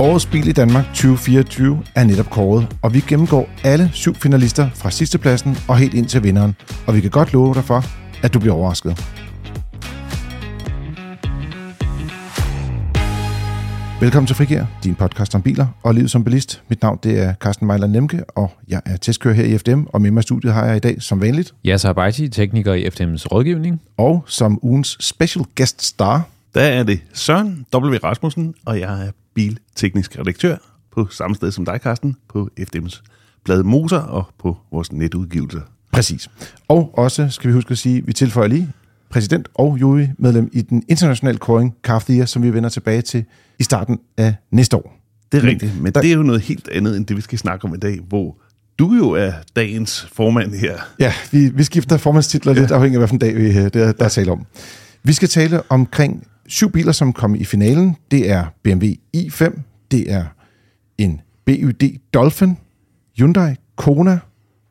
Årets bil i Danmark 2024 er netop kåret, og vi gennemgår alle syv finalister fra sidste pladsen og helt ind til vinderen. Og vi kan godt love dig for, at du bliver overrasket. Velkommen til Frigær, din podcast om biler og livet som bilist. Mit navn det er Carsten Mejler Nemke, og jeg er testkører her i FDM, og med mig i studiet har jeg i dag som vanligt. Yasser Abaiti, tekniker i FDM's rådgivning. Og som ugens special guest star, der er det Søren W. Rasmussen, og jeg er bilteknisk redaktør på samme sted som dig, Carsten, på FDM's blad Motor og på vores netudgivelse. Præcis. Og også skal vi huske at sige, vi tilføjer lige præsident og jurymedlem i den internationale kåring Car of the Year, som vi vender tilbage til i starten af næste år. Det er men, rigtigt, men der, det er jo noget helt andet end det, vi skal snakke om i dag, hvor du jo er dagens formand her. Ja, vi, vi skifter formandstitler ja. lidt afhængig af, hvilken dag vi, der, der er tale om. Vi skal tale omkring syv biler, som kom i finalen. Det er BMW i5, det er en BYD Dolphin, Hyundai Kona,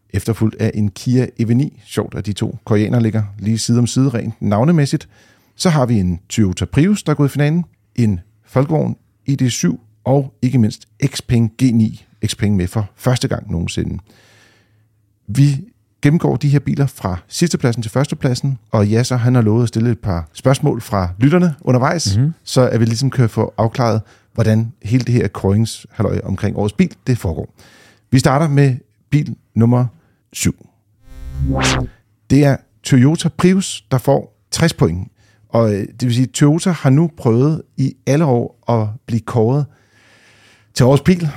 efterfulgt af en Kia EV9. Sjovt, at de to koreanere ligger lige side om side rent navnemæssigt. Så har vi en Toyota Prius, der er gået i finalen, en Folkevogn ID7 og ikke mindst Xpeng G9. Xpeng med for første gang nogensinde. Vi gennemgår de her biler fra sidste pladsen til førstepladsen, og ja, så han har lovet at stille et par spørgsmål fra lytterne undervejs, mm-hmm. så at vi ligesom kan få afklaret, hvordan hele det her kårings omkring årets bil, det foregår. Vi starter med bil nummer 7. Det er Toyota Prius, der får 60 point. Og øh, det vil sige, at Toyota har nu prøvet i alle år at blive kåret til årets bil,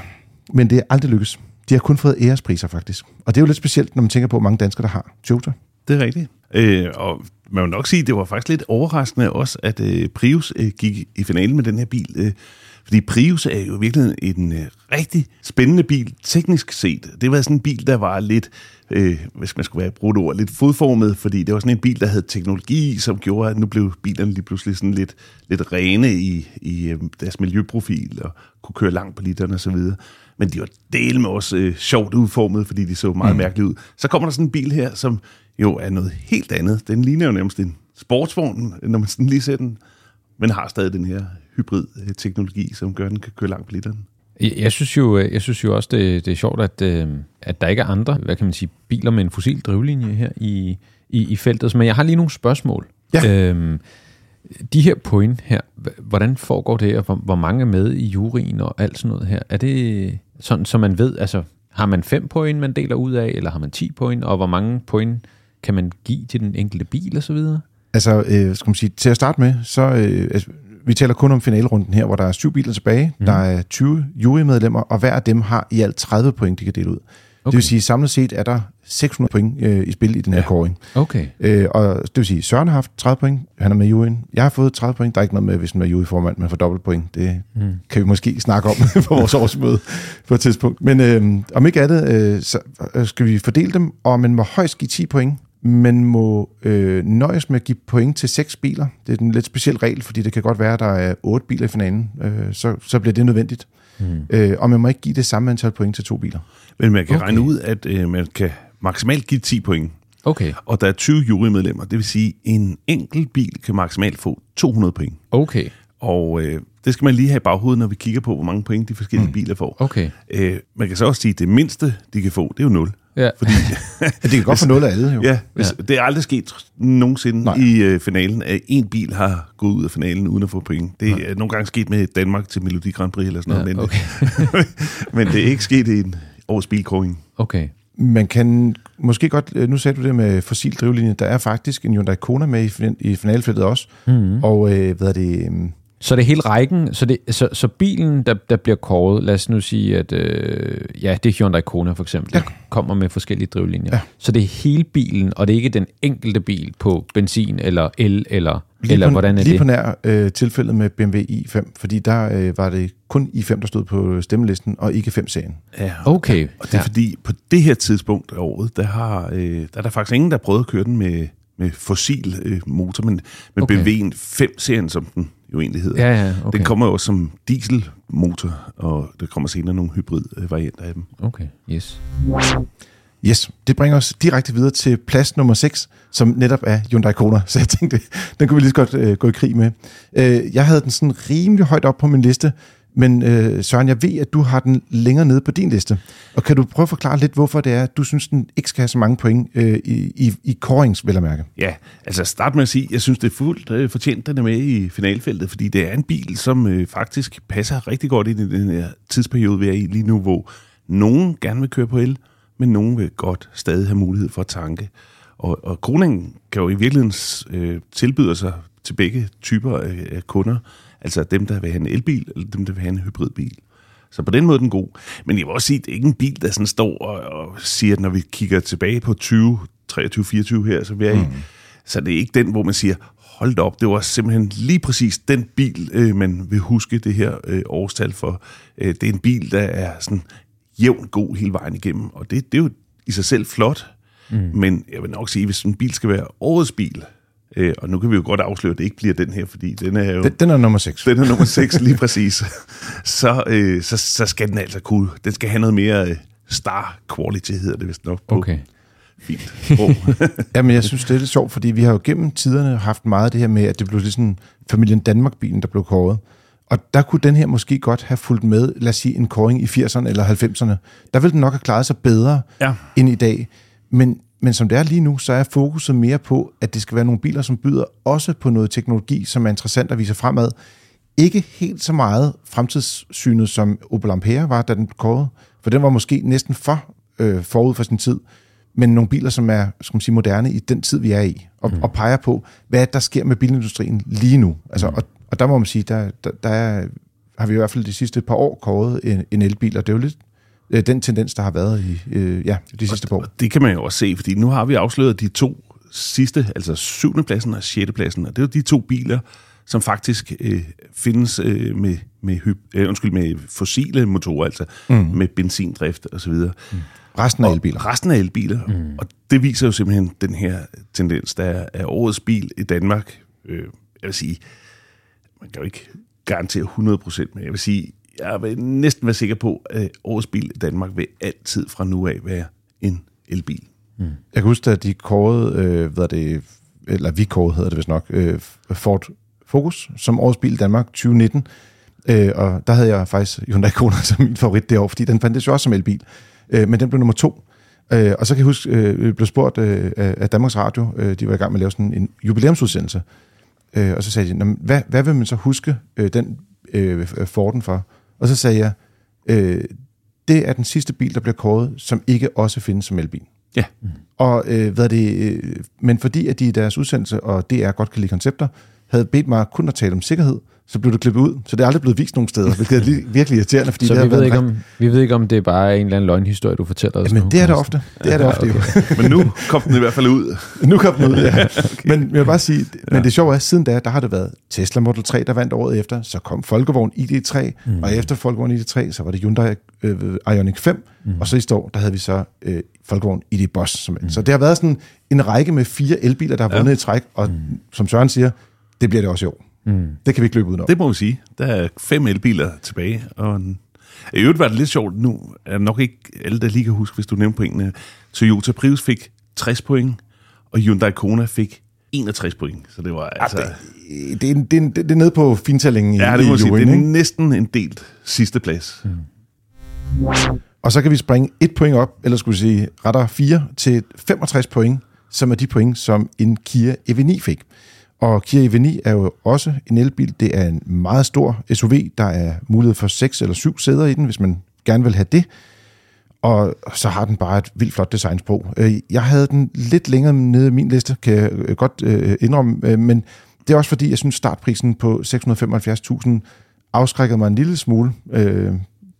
men det er aldrig lykkes. De har kun fået ærespriser, faktisk. Og det er jo lidt specielt, når man tænker på, hvor mange danskere, der har Toyota. Det er rigtigt. Øh, og man vil nok sige, at det var faktisk lidt overraskende også, at øh, Prius øh, gik i finalen med den her bil. Øh, fordi Prius er jo virkelig en øh, rigtig spændende bil, teknisk set. Det var sådan en bil, der var lidt, øh, hvis man skulle være brugt ord, lidt fodformet, fordi det var sådan en bil, der havde teknologi, som gjorde, at nu blev bilerne lige pludselig sådan lidt, lidt rene i, i øh, deres miljøprofil, og kunne køre langt på literne osv. Men de var del med også øh, sjovt udformet, fordi de så meget mm. mærkeligt ud. Så kommer der sådan en bil her, som jo er noget helt andet. Den ligner jo nærmest en sportsvogn, når man sådan lige ser den, men har stadig den her hybrid-teknologi, som gør, at den kan køre langt på literen. Jeg synes jo, øh, jeg synes jo også, det, det er sjovt, at, øh, at der ikke er andre, hvad kan man sige, biler med en fossil drivlinje her i, i, i feltet. Men jeg har lige nogle spørgsmål. Ja. Øhm, de her point her, hvordan foregår det, og hvor, hvor mange er med i juryen og alt sådan noget her? Er det sådan, så man ved, altså har man fem point, man deler ud af, eller har man 10 point, og hvor mange point kan man give til den enkelte bil og så videre? Altså, øh, skal man sige, til at starte med, så øh, altså, vi taler kun om finalerunden her, hvor der er syv biler tilbage. Mm. Der er 20 jurymedlemmer, og hver af dem har i alt 30 point, de kan dele ud. Okay. Det vil sige, samlet set er der 600 point øh, i spil i den her ja. kåring. Okay. Øh, og det vil sige, Søren har haft 30 point, han er med i juryen. Jeg har fået 30 point, der er ikke noget med, hvis man er juryformand, man får dobbelt point. Det mm. kan vi måske snakke om på vores årsmøde på et tidspunkt. Men øh, om ikke andet, øh, så øh, skal vi fordele dem, og man må højst give 10 point man må øh, nøjes med at give point til seks biler. Det er en lidt speciel regel, fordi det kan godt være, at der er otte biler i finalen. Øh, så, så bliver det nødvendigt. Mm. Øh, og man må ikke give det samme antal point til to biler. Men man kan okay. regne ud, at øh, man kan maksimalt give 10 point. Okay. Og der er 20 jurymedlemmer. Det vil sige, at en enkelt bil kan maksimalt få 200 point. Okay. Og øh, det skal man lige have i baghovedet, når vi kigger på, hvor mange point de forskellige mm. biler får. Okay. Øh, man kan så også sige, at det mindste, de kan få, det er jo 0. Ja. Fordi, ja, det kan godt få 0 af alle, jo. Ja, hvis, ja. det er aldrig sket nogensinde Nej. i øh, finalen, at en bil har gået ud af finalen uden at få point. Det Nej. er nogle gange sket med Danmark til Melodi Grand Prix eller sådan noget, ja, men, okay. men det er ikke sket i en års bilkåring. Okay. Man kan måske godt, øh, nu sagde du det med fossil drivlinje, der er faktisk en Hyundai Kona med i, i finalfeltet også, mm-hmm. og øh, hvad er det... Så det er hele rækken, så, det, så, så bilen, der, der bliver kåret, lad os nu sige, at øh, ja, det er Hyundai Kona for eksempel, ja. der kommer med forskellige drivlinjer. Ja. Så det er hele bilen, og det er ikke den enkelte bil på benzin eller el, eller, lige eller på, hvordan er lige det? Lige på nær øh, tilfældet med BMW i5, fordi der øh, var det kun i5, der stod på stemmelisten, og ikke 5-serien. Ja, okay. Ja. Og det er ja. fordi, på det her tidspunkt af året, der, har, øh, der er der faktisk ingen, der har prøvet at køre den med, med fossil øh, motor, men, men okay. BMW'en 5-serien, som den jo egentlig hedder. Ja, ja, okay. Den kommer jo som dieselmotor, og der kommer senere nogle hybrid-varianter af dem. Okay, yes. Yes, det bringer os direkte videre til plads nummer 6, som netop er Hyundai Kona. Så jeg tænkte, den kunne vi lige så godt øh, gå i krig med. Øh, jeg havde den sådan rimelig højt op på min liste, men øh, Søren, jeg ved, at du har den længere nede på din liste. Og kan du prøve at forklare lidt, hvorfor det er, at du synes, den ikke skal have så mange point øh, i, i, i Korings, vil jeg mærke? Ja, altså start med at sige, jeg synes, det er fuldt øh, fortjent, den er med i finalfeltet, fordi det er en bil, som øh, faktisk passer rigtig godt i den, den her tidsperiode, vi er i lige nu, hvor nogen gerne vil køre på el, men nogen vil godt stadig have mulighed for at tanke. Og, og Kroningen kan jo i virkeligheden øh, tilbyde sig til begge typer af, af kunder, altså dem, der vil have en elbil, eller dem, der vil have en hybridbil. Så på den måde er den god. Men jeg vil også sige, at det er ikke en bil, der sådan står og, og siger, at når vi kigger tilbage på 20, 23, 24 her, så, vi er mm. i, så det er ikke den, hvor man siger, hold op, det var simpelthen lige præcis den bil, øh, man vil huske det her øh, årstal for. Øh, det er en bil, der er sådan jævn god hele vejen igennem, og det, det er jo i sig selv flot, mm. men jeg vil nok sige, hvis en bil skal være årets bil, Øh, og nu kan vi jo godt afsløre, at det ikke bliver den her, fordi den er jo... Den, den er nummer 6. Den er nummer 6, lige præcis. Så, øh, så, så skal den altså kunne... Den skal have noget mere øh, star quality, hedder det vist nok på. Okay. Fint. Jamen, jeg synes, det er lidt sjovt, fordi vi har jo gennem tiderne haft meget af det her med, at det blev ligesom familien Danmark-bilen, der blev kåret. Og der kunne den her måske godt have fulgt med, lad os sige, en kåring i 80'erne eller 90'erne. Der ville den nok have klaret sig bedre Ja. end i dag. Men, men som det er lige nu, så er fokuset mere på, at det skal være nogle biler, som byder også på noget teknologi, som er interessant at vise fremad. Ikke helt så meget fremtidssynet, som Opel Ampere var, da den blev kåret. For den var måske næsten for øh, forud for sin tid. Men nogle biler, som er skal man sige, moderne i den tid, vi er i. Og, mm. og peger på, hvad der sker med bilindustrien lige nu. Altså, mm. og, og der må man sige, der, der, der er, har vi i hvert fald de sidste par år kåret en, en elbil, og det er jo lidt øh, den tendens, der har været i øh, ja, de sidste par år. Det kan man jo også se, fordi nu har vi afsløret de to sidste, altså syvende pladsen og sjette pladsen, og det er jo de to biler, som faktisk øh, findes øh, med, med, hyb, øh, undskyld, med fossile motorer, altså mm. med benzindrift osv. Mm. Resten af elbiler. Resten af elbiler. Mm. Og det viser jo simpelthen den her tendens, der er, er årets bil i Danmark. Øh, jeg vil sige, man kan jo ikke garantere 100%, men jeg vil sige, jeg vil næsten være sikker på, at årets bil i Danmark vil altid fra nu af være en elbil. Mm. Jeg kan huske, at de kårede, øh, hvad det, eller vi kårede, hedder det vist nok, øh, Ford Focus som årets bil i Danmark 2019. Øh, og der havde jeg faktisk Hyundai Kona som min favorit det år, fordi den fandtes jo også som elbil. Øh, men den blev nummer to. Øh, og så kan jeg huske, øh, vi blev spurgt øh, af Danmarks Radio, øh, de var i gang med at lave sådan en jubilæumsudsendelse. Øh, og så sagde de, hvad, hvad vil man så huske øh, den øh, Forden for? Og så sagde jeg, øh, det er den sidste bil, der bliver kåret, som ikke også findes som elbil. Ja. Og øh, hvad er det, øh, men fordi at de i deres udsendelse, og DR godt kan lide koncepter, havde bedt mig kun at tale om sikkerhed, så blev det klippet ud. Så det er aldrig blevet vist nogen steder, hvilket er li- virkelig irriterende, fordi Så det vi ved, ikke om, vi ved ikke, om det er bare en eller anden løgnhistorie, du fortæller os Men det er det ofte. Det er det ofte. Men nu kom den i hvert fald ud. nu kom den ud, ja. Men jeg vil bare sige, men det sjove er, at siden da, der har det været Tesla Model 3, der vandt året efter, så kom Folkevogn ID3, mm. og efter Folkevogn ID3, så var det Hyundai øh, Ioniq 5, mm. og så i år, der havde vi så øh, Folkevogn ID Boss. Som, mm. Så det har været sådan en række med fire elbiler, der har vundet i træk, og mm. som Søren siger, det bliver det også i år. Mm. Det kan vi ikke løbe udenom. Det må vi sige. Der er fem elbiler tilbage. Og en... I øvrigt var det lidt sjovt. Nu er nok ikke alle, der lige kan huske, hvis du nævnte pointene. Toyota Prius fik 60 point, og Hyundai Kona fik 61 point. Så det var altså... det, det, er, det, er, det er nede på fintællingen i, ja, det må sige. Det er ikke? næsten en delt sidste plads. Mm. Og så kan vi springe et point op, eller skulle vi sige rettere fire, til 65 point, som er de point, som en Kia EV9 fik. Og Kia EV9 er jo også en elbil. Det er en meget stor SUV. Der er mulighed for 6 eller 7 sæder i den, hvis man gerne vil have det. Og så har den bare et vildt flot designsprog. Øh, jeg havde den lidt længere nede i min liste, kan jeg øh, godt øh, indrømme, men det er også fordi, jeg synes startprisen på 675.000 afskrækkede mig en lille smule.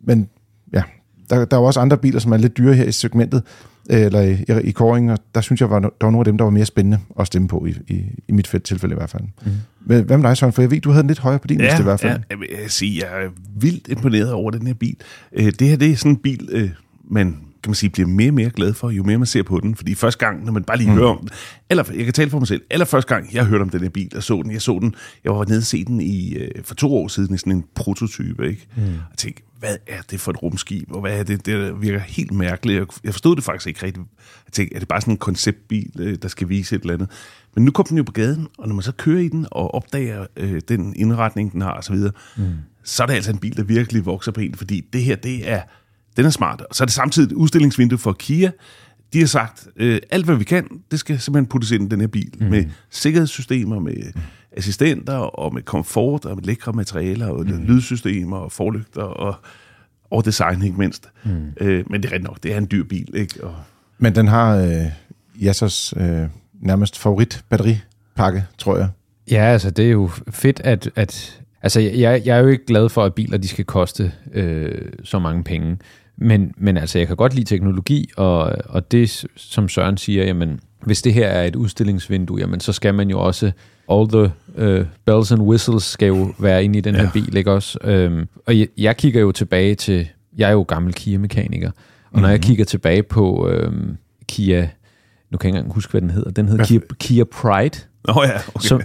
Men ja, der, der er jo også andre biler, som er lidt dyre her i segmentet, eller i, i, i kåringen, og der synes jeg, var, der var nogle af dem, der var mere spændende at stemme på, i, i, i mit fedt tilfælde i hvert fald. Mm. Men hvad med dig, Søren? For jeg ved, du havde den lidt højere på din liste i hvert fald. Ja, jeg vil sige, jeg er vildt imponeret over den her bil. Øh, Det her, det er sådan en bil, øh, man kan man sige, bliver mere og mere glad for, jo mere man ser på den. Fordi første gang, når man bare lige mm. hører om den, eller jeg kan tale for mig selv, eller første gang, jeg hørte om den her bil, og så den, jeg så den, jeg var nede og se den i, øh, for to år siden i sådan en prototype, ikke? Mm. Og tænkte, hvad er det for et rumskib, og hvad er det, det virker helt mærkeligt. Jeg forstod det faktisk ikke rigtigt. Jeg tænkte, er det bare sådan en konceptbil, øh, der skal vise et eller andet? Men nu kom den jo på gaden, og når man så kører i den og opdager øh, den indretning, den har osv., mm. så er det altså en bil, der virkelig vokser på en, fordi det her, det er, den er smart. Og så er det samtidig et udstillingsvindue for Kia. De har sagt, øh, alt hvad vi kan, det skal simpelthen puttes ind i den her bil, mm. med sikkerhedssystemer, med mm. assistenter, og med komfort, og med lækre materialer, og mm. lydsystemer, og forlygter, og, og design, ikke mindst. Mm. Øh, men det er rigtigt nok, det er en dyr bil, ikke? Og, Men den har øh, Jassers øh, nærmest favorit batteripakke, tror jeg. Ja, altså det er jo fedt, at... at altså jeg, jeg er jo ikke glad for, at biler de skal koste øh, så mange penge. Men, men altså, jeg kan godt lide teknologi, og, og det, som Søren siger, jamen, hvis det her er et udstillingsvindue, jamen, så skal man jo også, all the uh, bells and whistles skal jo være inde i den her ja. bil, ikke også? Um, og jeg, jeg kigger jo tilbage til, jeg er jo gammel Kia-mekaniker, og mm-hmm. når jeg mhm. kigger tilbage på øhm, Kia, nu kan jeg ikke engang huske, hvad den hedder, den hedder Kia, Kia Pride, Nå oh ja, okay. Som,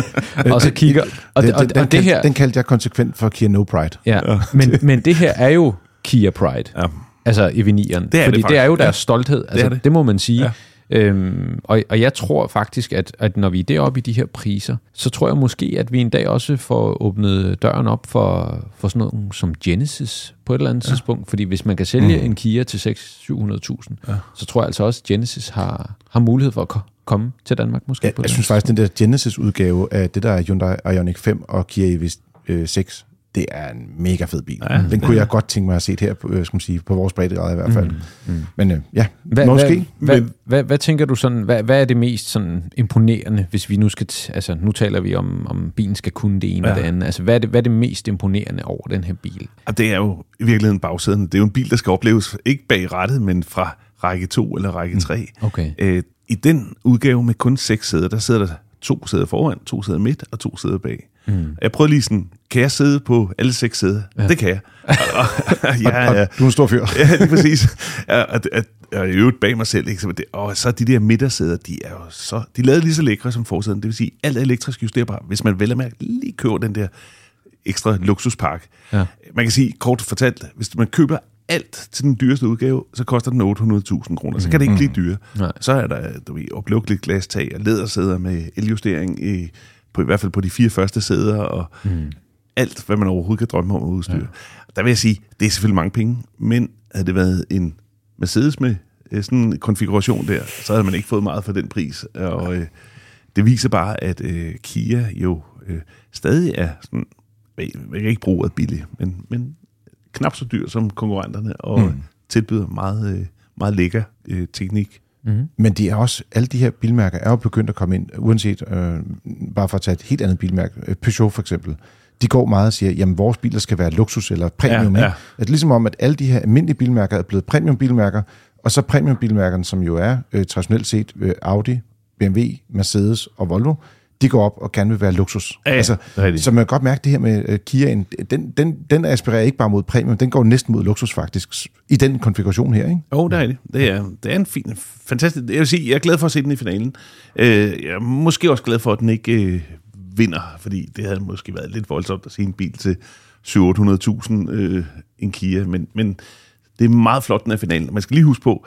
og så kigger... Og, det, og, og, den, og det her, den kaldte jeg konsekvent for Kia No Pride. Ja, men, men det her er jo Kia Pride. Ja. Altså EV9'eren. Det er Fordi det, det er jo deres ja. stolthed. Altså, det, er det. det må man sige. Ja. Øhm, og, og jeg tror faktisk, at, at når vi er deroppe i de her priser, så tror jeg måske, at vi en dag også får åbnet døren op for, for sådan noget som Genesis på et eller andet ja. tidspunkt. Fordi hvis man kan sælge mm. en Kia til 600-700.000, ja. så tror jeg altså også, at Genesis har, har mulighed for at komme til Danmark måske. Ja, på jeg synes faktisk, den der Genesis-udgave af det der er Hyundai Ioniq 5 og Kia EV6, 6, det er en mega fed bil. Ja, den kunne jeg godt tænke mig at se her på, øh, skal man sige, på vores breddegrad i hvert fald. Mm, mm. Men øh, ja, hva, måske. Hvad, hvad, hvad, hvad tænker du sådan, hvad, hvad er det mest sådan imponerende, hvis vi nu skal, t- altså nu taler vi om, om bilen skal kunne det ene ja. og det andet. Altså hvad er det, hvad er det mest imponerende over den her bil? Og det er jo i virkeligheden bagsæden. Det er jo en bil, der skal opleves ikke bag rattet, men fra række 2 eller række 3. Mm. Okay. Øh, I den udgave med kun seks sæder, der sidder der to sæder foran, to sæder midt og to sæder bag. Mm. Jeg prøvede lige sådan, kan jeg sidde på alle seks sæder? Ja. Det kan jeg. Og, og, og, ja, ja. du er en stor fyr. ja, er præcis. Og, og, og i øvrigt bag mig selv. Ikke? Og så de der midtersæder, de er jo så... De er lavet lige så lækre som forsæden. Det vil sige, alt er elektrisk justerbart. Hvis man vel mærke lige køber den der ekstra luksuspakke. Ja. Man kan sige, kort fortalt, hvis man køber alt til den dyreste udgave, så koster den 800.000 kroner. Så kan det ikke blive dyre. Nej. Så er der du ved, oplukkeligt glastag og lædersæder med eljustering, i, på, i hvert fald på de fire første sæder, og mm. alt, hvad man overhovedet kan drømme om at udstyre. Ja. Der vil jeg sige, det er selvfølgelig mange penge, men havde det været en Mercedes med øh, sådan en konfiguration der, så havde man ikke fået meget for den pris. Og øh, det viser bare, at øh, Kia jo øh, stadig er sådan, jeg kan ikke bruge ordet billig, men, men knap så dyr som konkurrenterne, og mm. tilbyder meget, øh, meget lækker øh, teknik. Mm. Men de er også, alle de her bilmærker er jo begyndt at komme ind, uanset, øh, bare for at tage et helt andet bilmærke, øh, Peugeot for eksempel, de går meget og siger, jamen vores biler skal være luksus eller premium. Ja, ja. At ligesom om, at alle de her almindelige bilmærker er blevet premiumbilmærker, og så premiumbilmærkerne, som jo er øh, traditionelt set øh, Audi, BMW, Mercedes og Volvo, de går op og gerne vil være luksus. Ja, altså, så man kan godt mærke det her med uh, Kia, den, den, den aspirerer ikke bare mod premium, den går næsten mod luksus faktisk, i den konfiguration her, ikke? Jo, oh, det er det. Det er, det er en fin, fantastisk... Jeg vil sige, jeg er glad for at se den i finalen. Uh, jeg er måske også glad for, at den ikke uh, vinder, fordi det havde måske været lidt voldsomt at se en bil til 700-800.000 uh, en Kia, men, men det er meget flot, den er finalen. Man skal lige huske på,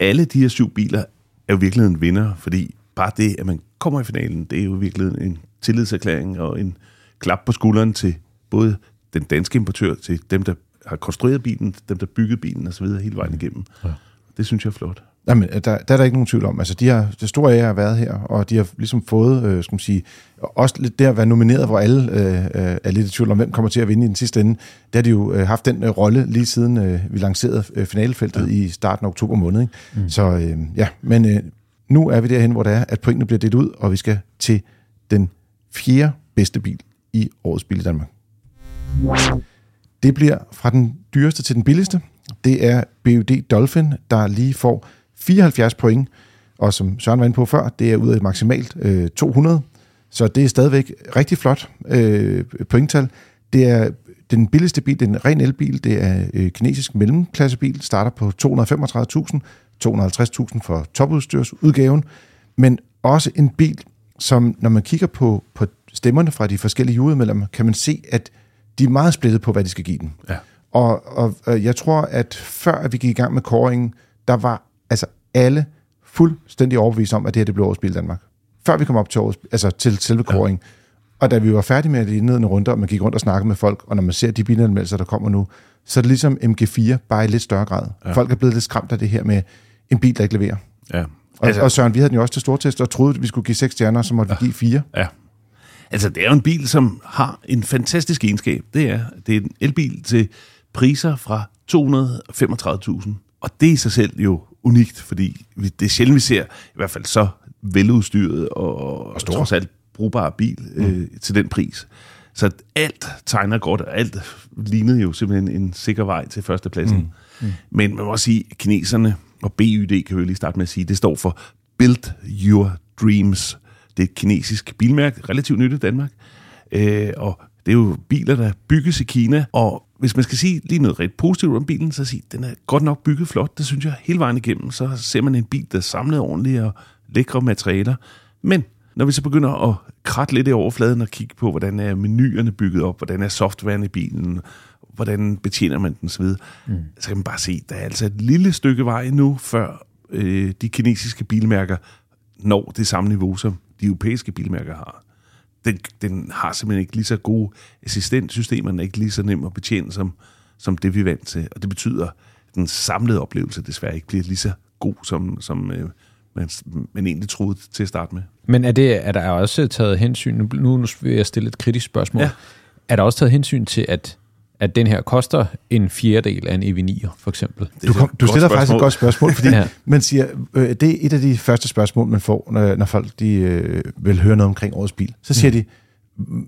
alle de her syv biler er jo virkelig en vinder, fordi bare det, at man kommer i finalen, det er jo virkelig en tillidserklæring og en klap på skulderen til både den danske importør, til dem, der har konstrueret bilen, dem, der bygget bilen osv. hele vejen igennem. Ja. Det synes jeg er flot. Jamen, der, der er der ikke nogen tvivl om. Altså, de har, det store ære har været her, og de har ligesom fået, øh, skal man sige, også lidt der at være nomineret, hvor alle øh, øh, er lidt i tvivl om, hvem kommer til at vinde i den sidste ende. Der har de jo øh, haft den øh, rolle lige siden øh, vi lancerede øh, finalefeltet ja. i starten af oktober måned. Ikke? Mm. Så øh, ja, men øh, nu er vi derhen, hvor det er, at pointene bliver delt ud, og vi skal til den fjerde bedste bil i årets bil i Danmark. Det bliver fra den dyreste til den billigste. Det er BUD Dolphin, der lige får 74 point, og som Søren var inde på før, det er ud af maksimalt øh, 200, så det er stadigvæk rigtig flot øh, pointtal. Det er den billigste bil, det er en ren elbil, det er øh, kinesisk mellemklassebil, starter på 235.000, 250.000 for topudstyrsudgaven, men også en bil, som når man kigger på, på stemmerne fra de forskellige jurymedlemmer, kan man se, at de er meget splittet på, hvad de skal give den. Ja. Og, og, og jeg tror, at før at vi gik i gang med kåringen, der var altså alle fuldstændig overbevist om, at det her det blev årets bil i Danmark. Før vi kom op til, årets, altså til selve kåringen. Ja. Og da vi var færdige med de indledende runder, og man gik rundt og snakkede med folk, og når man ser de bilanmeldelser, der kommer nu, så er det ligesom MG4, bare i lidt større grad. Ja. Folk er blevet lidt skræmt af det her med en bil, der ikke leverer. Ja. Og, altså, og Søren, vi havde den jo også til stortest, og troede, at vi skulle give seks stjerner, så måtte ja. vi give fire. Ja. Altså, det er jo en bil, som har en fantastisk egenskab. Det er, det er en elbil til priser fra 235.000. Og det er i sig selv jo unikt, fordi vi, det er sjældent, vi ser i hvert fald så veludstyret og, og trods alt brugbar bil mm. øh, til den pris. Så alt tegner godt, og alt lignede jo simpelthen en sikker vej til førstepladsen. Mm. Mm. Men man må også sige, at kineserne, og BYD kan vi lige starte med at sige, det står for Build Your Dreams. Det er et kinesisk bilmærke, relativt nyt i Danmark. Øh, og det er jo biler, der bygges i Kina, og hvis man skal sige lige noget rigtig positivt om bilen, så sige, den er godt nok bygget flot. Det synes jeg hele vejen igennem. Så ser man en bil, der er samlet ordentligt og lækre materialer. Men når vi så begynder at kratte lidt i overfladen og kigge på, hvordan er menuerne bygget op, hvordan er softwaren i bilen, hvordan betjener man den så mm. så kan man bare se, der er altså et lille stykke vej nu, før øh, de kinesiske bilmærker når det samme niveau, som de europæiske bilmærker har. Den, den har simpelthen ikke lige så gode assistentsystemer, den er ikke lige så nem at betjene, som, som det vi er vant til. Og det betyder, at den samlede oplevelse desværre ikke bliver lige så god, som, som øh, man, man egentlig troede til at starte med. Men er, det, er der også taget hensyn, nu, nu vil jeg stille et kritisk spørgsmål, ja. er der også taget hensyn til, at at den her koster en fjerdedel af en EV9'er, for eksempel. Du, kom, du stiller faktisk et godt spørgsmål, fordi ja. man siger, øh, det er et af de første spørgsmål, man får, når, når folk de, øh, vil høre noget omkring årets bil. Så siger mm. de,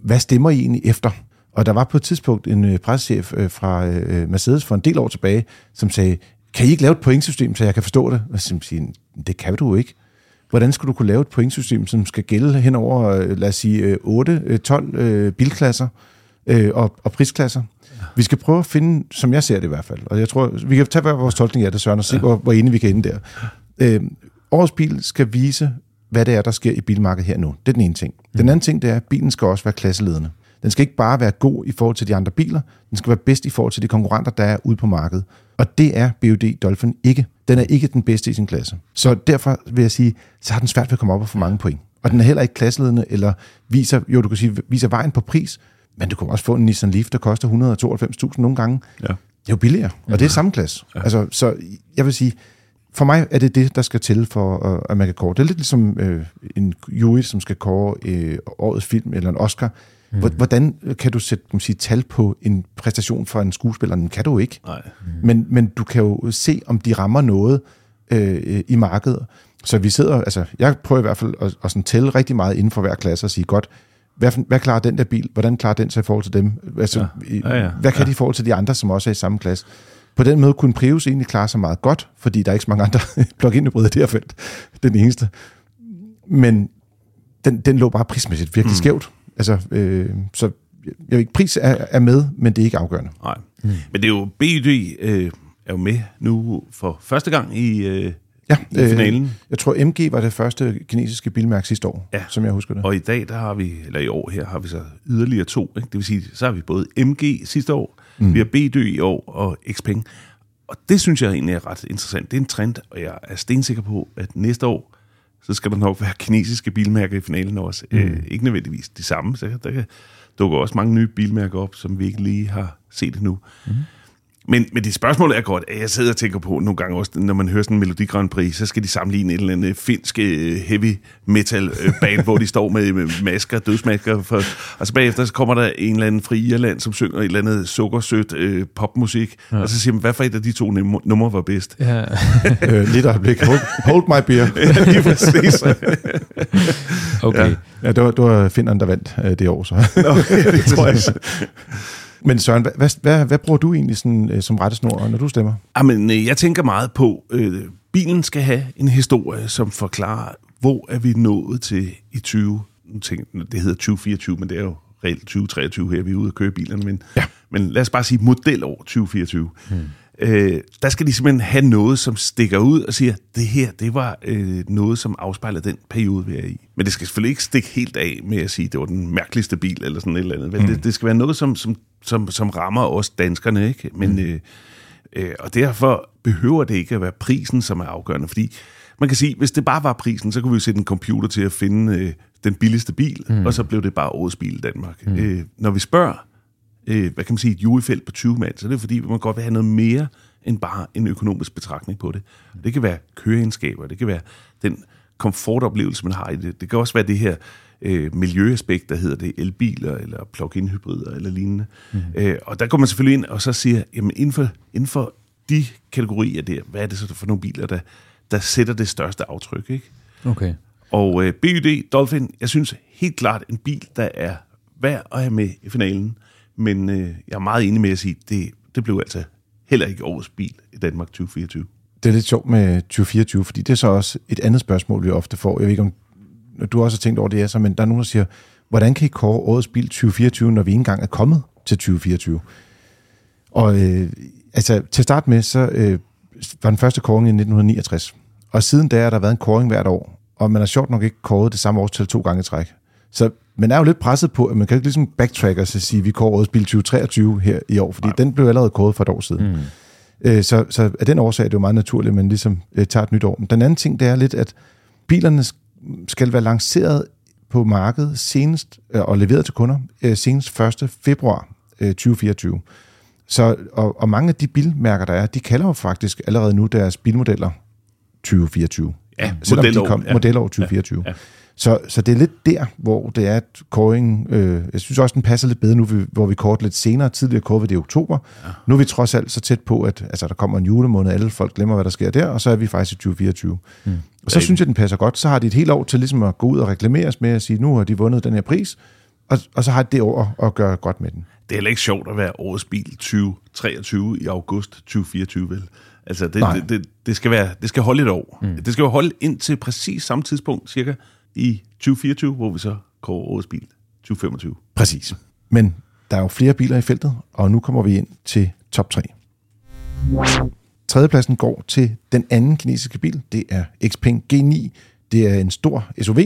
hvad stemmer I egentlig efter? Og der var på et tidspunkt en øh, pressechef øh, fra øh, Mercedes for en del år tilbage, som sagde, kan I ikke lave et pointsystem, så jeg kan forstå det? Og så siger, det kan du ikke. Hvordan skulle du kunne lave et pointsystem, som skal gælde hen over, øh, lad os sige, 8-12 øh, øh, bilklasser og, og prisklasser? Vi skal prøve at finde, som jeg ser det i hvert fald, og jeg tror, vi kan tage vores tolkning af det, Søren, og se, ja. hvor, hvor inde vi kan ende der. Øh, årets bil skal vise, hvad det er, der sker i bilmarkedet her nu. Det er den ene ting. Den anden ting, det er, at bilen skal også være klasseledende. Den skal ikke bare være god i forhold til de andre biler, den skal være bedst i forhold til de konkurrenter, der er ude på markedet. Og det er BUD Dolphin ikke. Den er ikke den bedste i sin klasse. Så derfor vil jeg sige, så har den svært ved at komme op og få mange point. Og den er heller ikke klasseledende, eller viser, jo du kan sige, viser vejen på pris, men du kan også få en Nissan Leaf, der koster 192.000 nogle gange. Ja. Det er jo billigere, og det er samme klasse. Ja. Altså, så jeg vil sige, for mig er det det, der skal til for, at man kan kåre. Det er lidt ligesom øh, en jury, som skal kåre øh, årets film eller en Oscar. Mm. Hvordan kan du sætte kan sige, tal på en præstation for en skuespiller? Den kan du ikke. Nej. Mm. Men, men du kan jo se, om de rammer noget øh, i markedet. Så vi sidder, altså jeg prøver i hvert fald at, at sådan tælle rigtig meget inden for hver klasse og sige, godt, hvad, hvad klarer den der bil? Hvordan klarer den sig i forhold til dem? Altså, ja. Ja, ja. Hvad kan ja. de i forhold til de andre, som også er i samme klasse? På den måde kunne Prius egentlig klare sig meget godt, fordi der er ikke så mange andre plug-in hybrider i det her felt. Den eneste. Men den, den lå bare prismæssigt virkelig mm. skævt. Altså, øh, så jeg ved ikke, pris er, er med, men det er ikke afgørende. Nej. Mm. Men det er jo BYD øh, er jo med nu for første gang i, øh, ja, i finalen. Øh, jeg tror, MG var det første kinesiske bilmærke sidste år, ja. som jeg husker det. Og i dag, der har vi, eller i år her, har vi så yderligere to. Ikke? Det vil sige, så har vi både MG sidste år, mm. vi har BD i år og Xpeng. Og det synes jeg egentlig er ret interessant. Det er en trend, og jeg er stensikker på, at næste år, så skal der nok være kinesiske bilmærker i finalen også. Mm. Øh, ikke nødvendigvis de samme, så der kan dukke også mange nye bilmærker op, som vi ikke lige har set endnu. Mm. Men, men det spørgsmål er godt, at jeg sidder og tænker på nogle gange også, når man hører sådan en Melodi Grand Prix, så skal de sammenligne et eller andet finsk øh, heavy metal øh, band, hvor de står med masker, dødsmasker. For, og så bagefter så kommer der en eller anden fri Irland, som synger et eller andet sukkersødt øh, popmusik. Ja. Og så siger man, hvad for et af de to numre var bedst? Ja. øh, lidt øjeblik. Hold, hold my beer. ja, lige præcis. okay. Ja, ja det, var, det var Finderen, der vandt øh, det år, så. okay, det tror jeg. Men Søren, hvad, hvad, hvad bruger du egentlig sådan, øh, som rettesnor, når du stemmer? Jamen, øh, jeg tænker meget på, øh, bilen skal have en historie, som forklarer, hvor er vi nået til i 20... Nu tænker, det hedder 2024, men det er jo reelt 2023 her, vi er ude at køre bilerne, men, ja. men lad os bare sige modelår 2024. Hmm. Øh, der skal de simpelthen have noget, som stikker ud og siger, det her, det var øh, noget, som afspejler den periode, vi er i. Men det skal selvfølgelig ikke stikke helt af med at sige, det var den mærkeligste bil, eller sådan et eller andet. Mm. Det, det skal være noget, som, som, som, som rammer os danskerne, ikke? Men, mm. øh, øh, og derfor behøver det ikke at være prisen, som er afgørende, fordi man kan sige, hvis det bare var prisen, så kunne vi jo sætte en computer til at finde øh, den billigste bil, mm. og så blev det bare årets bil i Danmark. Mm. Øh, når vi spørger, øh, hvad kan man sige, et jurifelt på 20 mand, så er det fordi, man godt vil have noget mere end bare en økonomisk betragtning på det. Det kan være køreegenskaber, det kan være den komfortoplevelse, man har i det. Det kan også være det her øh, miljøaspekt, der hedder det elbiler, eller plug-in hybrider, eller lignende. Mm. Øh, og der går man selvfølgelig ind og så siger, jamen inden for, inden for de kategorier der, hvad er det så for nogle biler, der, der sætter det største aftryk, ikke? Okay. Og øh, BYD Dolphin, jeg synes helt klart en bil, der er værd at have med i finalen. Men øh, jeg er meget enig med at sige, det, det blev altså heller ikke årets bil i Danmark 2024. Det er lidt sjovt med 2024, fordi det er så også et andet spørgsmål, vi ofte får. Jeg ved ikke, om du også har tænkt over det, så, men der er nogen, der siger, hvordan kan I kåre årets bil 2024, når vi ikke engang er kommet til 2024? Og øh, altså, til at starte med, så øh, var den første kåring i 1969. Og siden da har der været en kåring hvert år, og man har sjovt nok ikke kåret det samme årstal to gange i træk. Så man er jo lidt presset på, at man kan ikke ligesom backtrack og sige, at vi kårer årets bil 2023 her i år, fordi Nej. den blev allerede kåret for et år siden. Mm. Øh, så, så af den årsag er det jo meget naturligt, at man ligesom øh, tager et nyt år. Men den anden ting, det er lidt, at bilerne skal være lanceret på markedet senest øh, og leveret til kunder senest 1. februar 2024. Så, og, og mange af de bilmærker, der er, de kalder jo faktisk allerede nu deres bilmodeller 2024. Ja, selvom modelår, de kom, ja. modelår 2024. Ja, ja. Så, så det er lidt der, hvor det er, at kåring, øh, jeg synes også, den passer lidt bedre nu, hvor vi kort lidt senere, tidligere kåret det i oktober. Ja. Nu er vi trods alt så tæt på, at altså, der kommer en julemåned, alle folk glemmer, hvad der sker der, og så er vi faktisk i 2024. Mm. Og så synes jeg, den passer godt. Så har de et helt år til ligesom at gå ud og reklameres med at sige, nu har de vundet den her pris, og, og så har de det år at gøre godt med den. Det er heller ikke sjovt at være årets bil 2023 i august 2024, vel? Altså, det, det, det, det, skal være, det skal holde et år. Mm. Det skal jo holde ind til præcis samme tidspunkt, cirka i 2024, hvor vi så kører årets bil 2025. Præcis. Men der er jo flere biler i feltet, og nu kommer vi ind til top 3. Tredjepladsen går til den anden kinesiske bil. Det er Xpeng G9. Det er en stor SUV.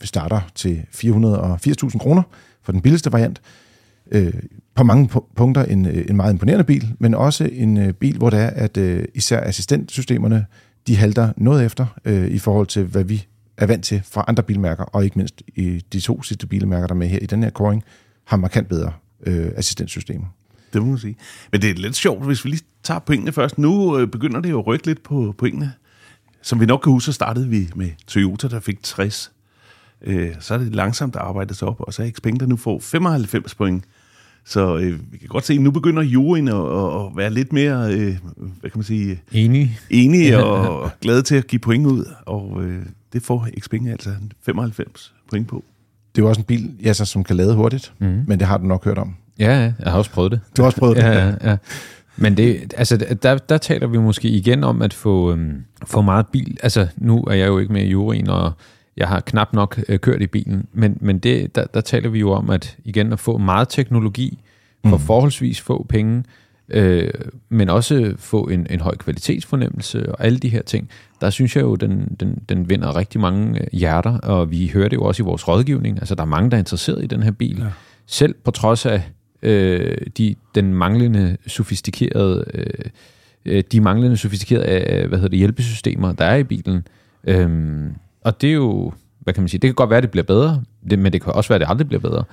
Vi starter til 480.000 kroner for den billigste variant. Øh, på mange punkter en, øh, en meget imponerende bil, men også en øh, bil, hvor det er, at øh, især assistentsystemerne, de halter noget efter øh, i forhold til, hvad vi er vant til fra andre bilmærker, og ikke mindst i de to sidste bilmærker, der er med her i den her koring, har markant bedre øh, assistenssystemer. Det må man sige. Men det er lidt sjovt, hvis vi lige tager pointene først. Nu øh, begynder det jo at rykke lidt på pointene. Som vi nok kan huske, så startede vi med Toyota, der fik 60. Øh, så er det langsomt arbejdet sig op, og så er Xpeng, der nu får 95 point. Så øh, vi kan godt se, at nu begynder juryen at, at være lidt mere, øh, hvad kan man sige? Enige. Enige og glade til at give point ud. Og øh, det får Xpeng altså 95 point på. Det er jo også en bil, ja, så, som kan lade hurtigt, mm. men det har du nok hørt om. Ja, jeg har også prøvet det. Du har også prøvet det? ja, ja, ja. Men det, altså, der, der taler vi måske igen om at få, øhm, få meget bil. Altså, nu er jeg jo ikke med i juryen, og jeg har knap nok øh, kørt i bilen, men, men det, der, der taler vi jo om at igen at få meget teknologi for mm. forholdsvis få penge, øh, men også få en, en høj kvalitetsfornemmelse og alle de her ting. Der synes jeg jo, den, den, den vinder rigtig mange øh, hjerter, og vi hører det jo også i vores rådgivning. Altså, der er mange, der er interesseret i den her bil. Ja. Selv på trods af øh, de, den manglende sofistikerede, øh, øh de manglende sofistikerede øh, hvad hedder det, hjælpesystemer, der er i bilen. Øhm, og det er jo, hvad kan man sige, det kan godt være, at det bliver bedre, det, men det kan også være, at det aldrig bliver bedre.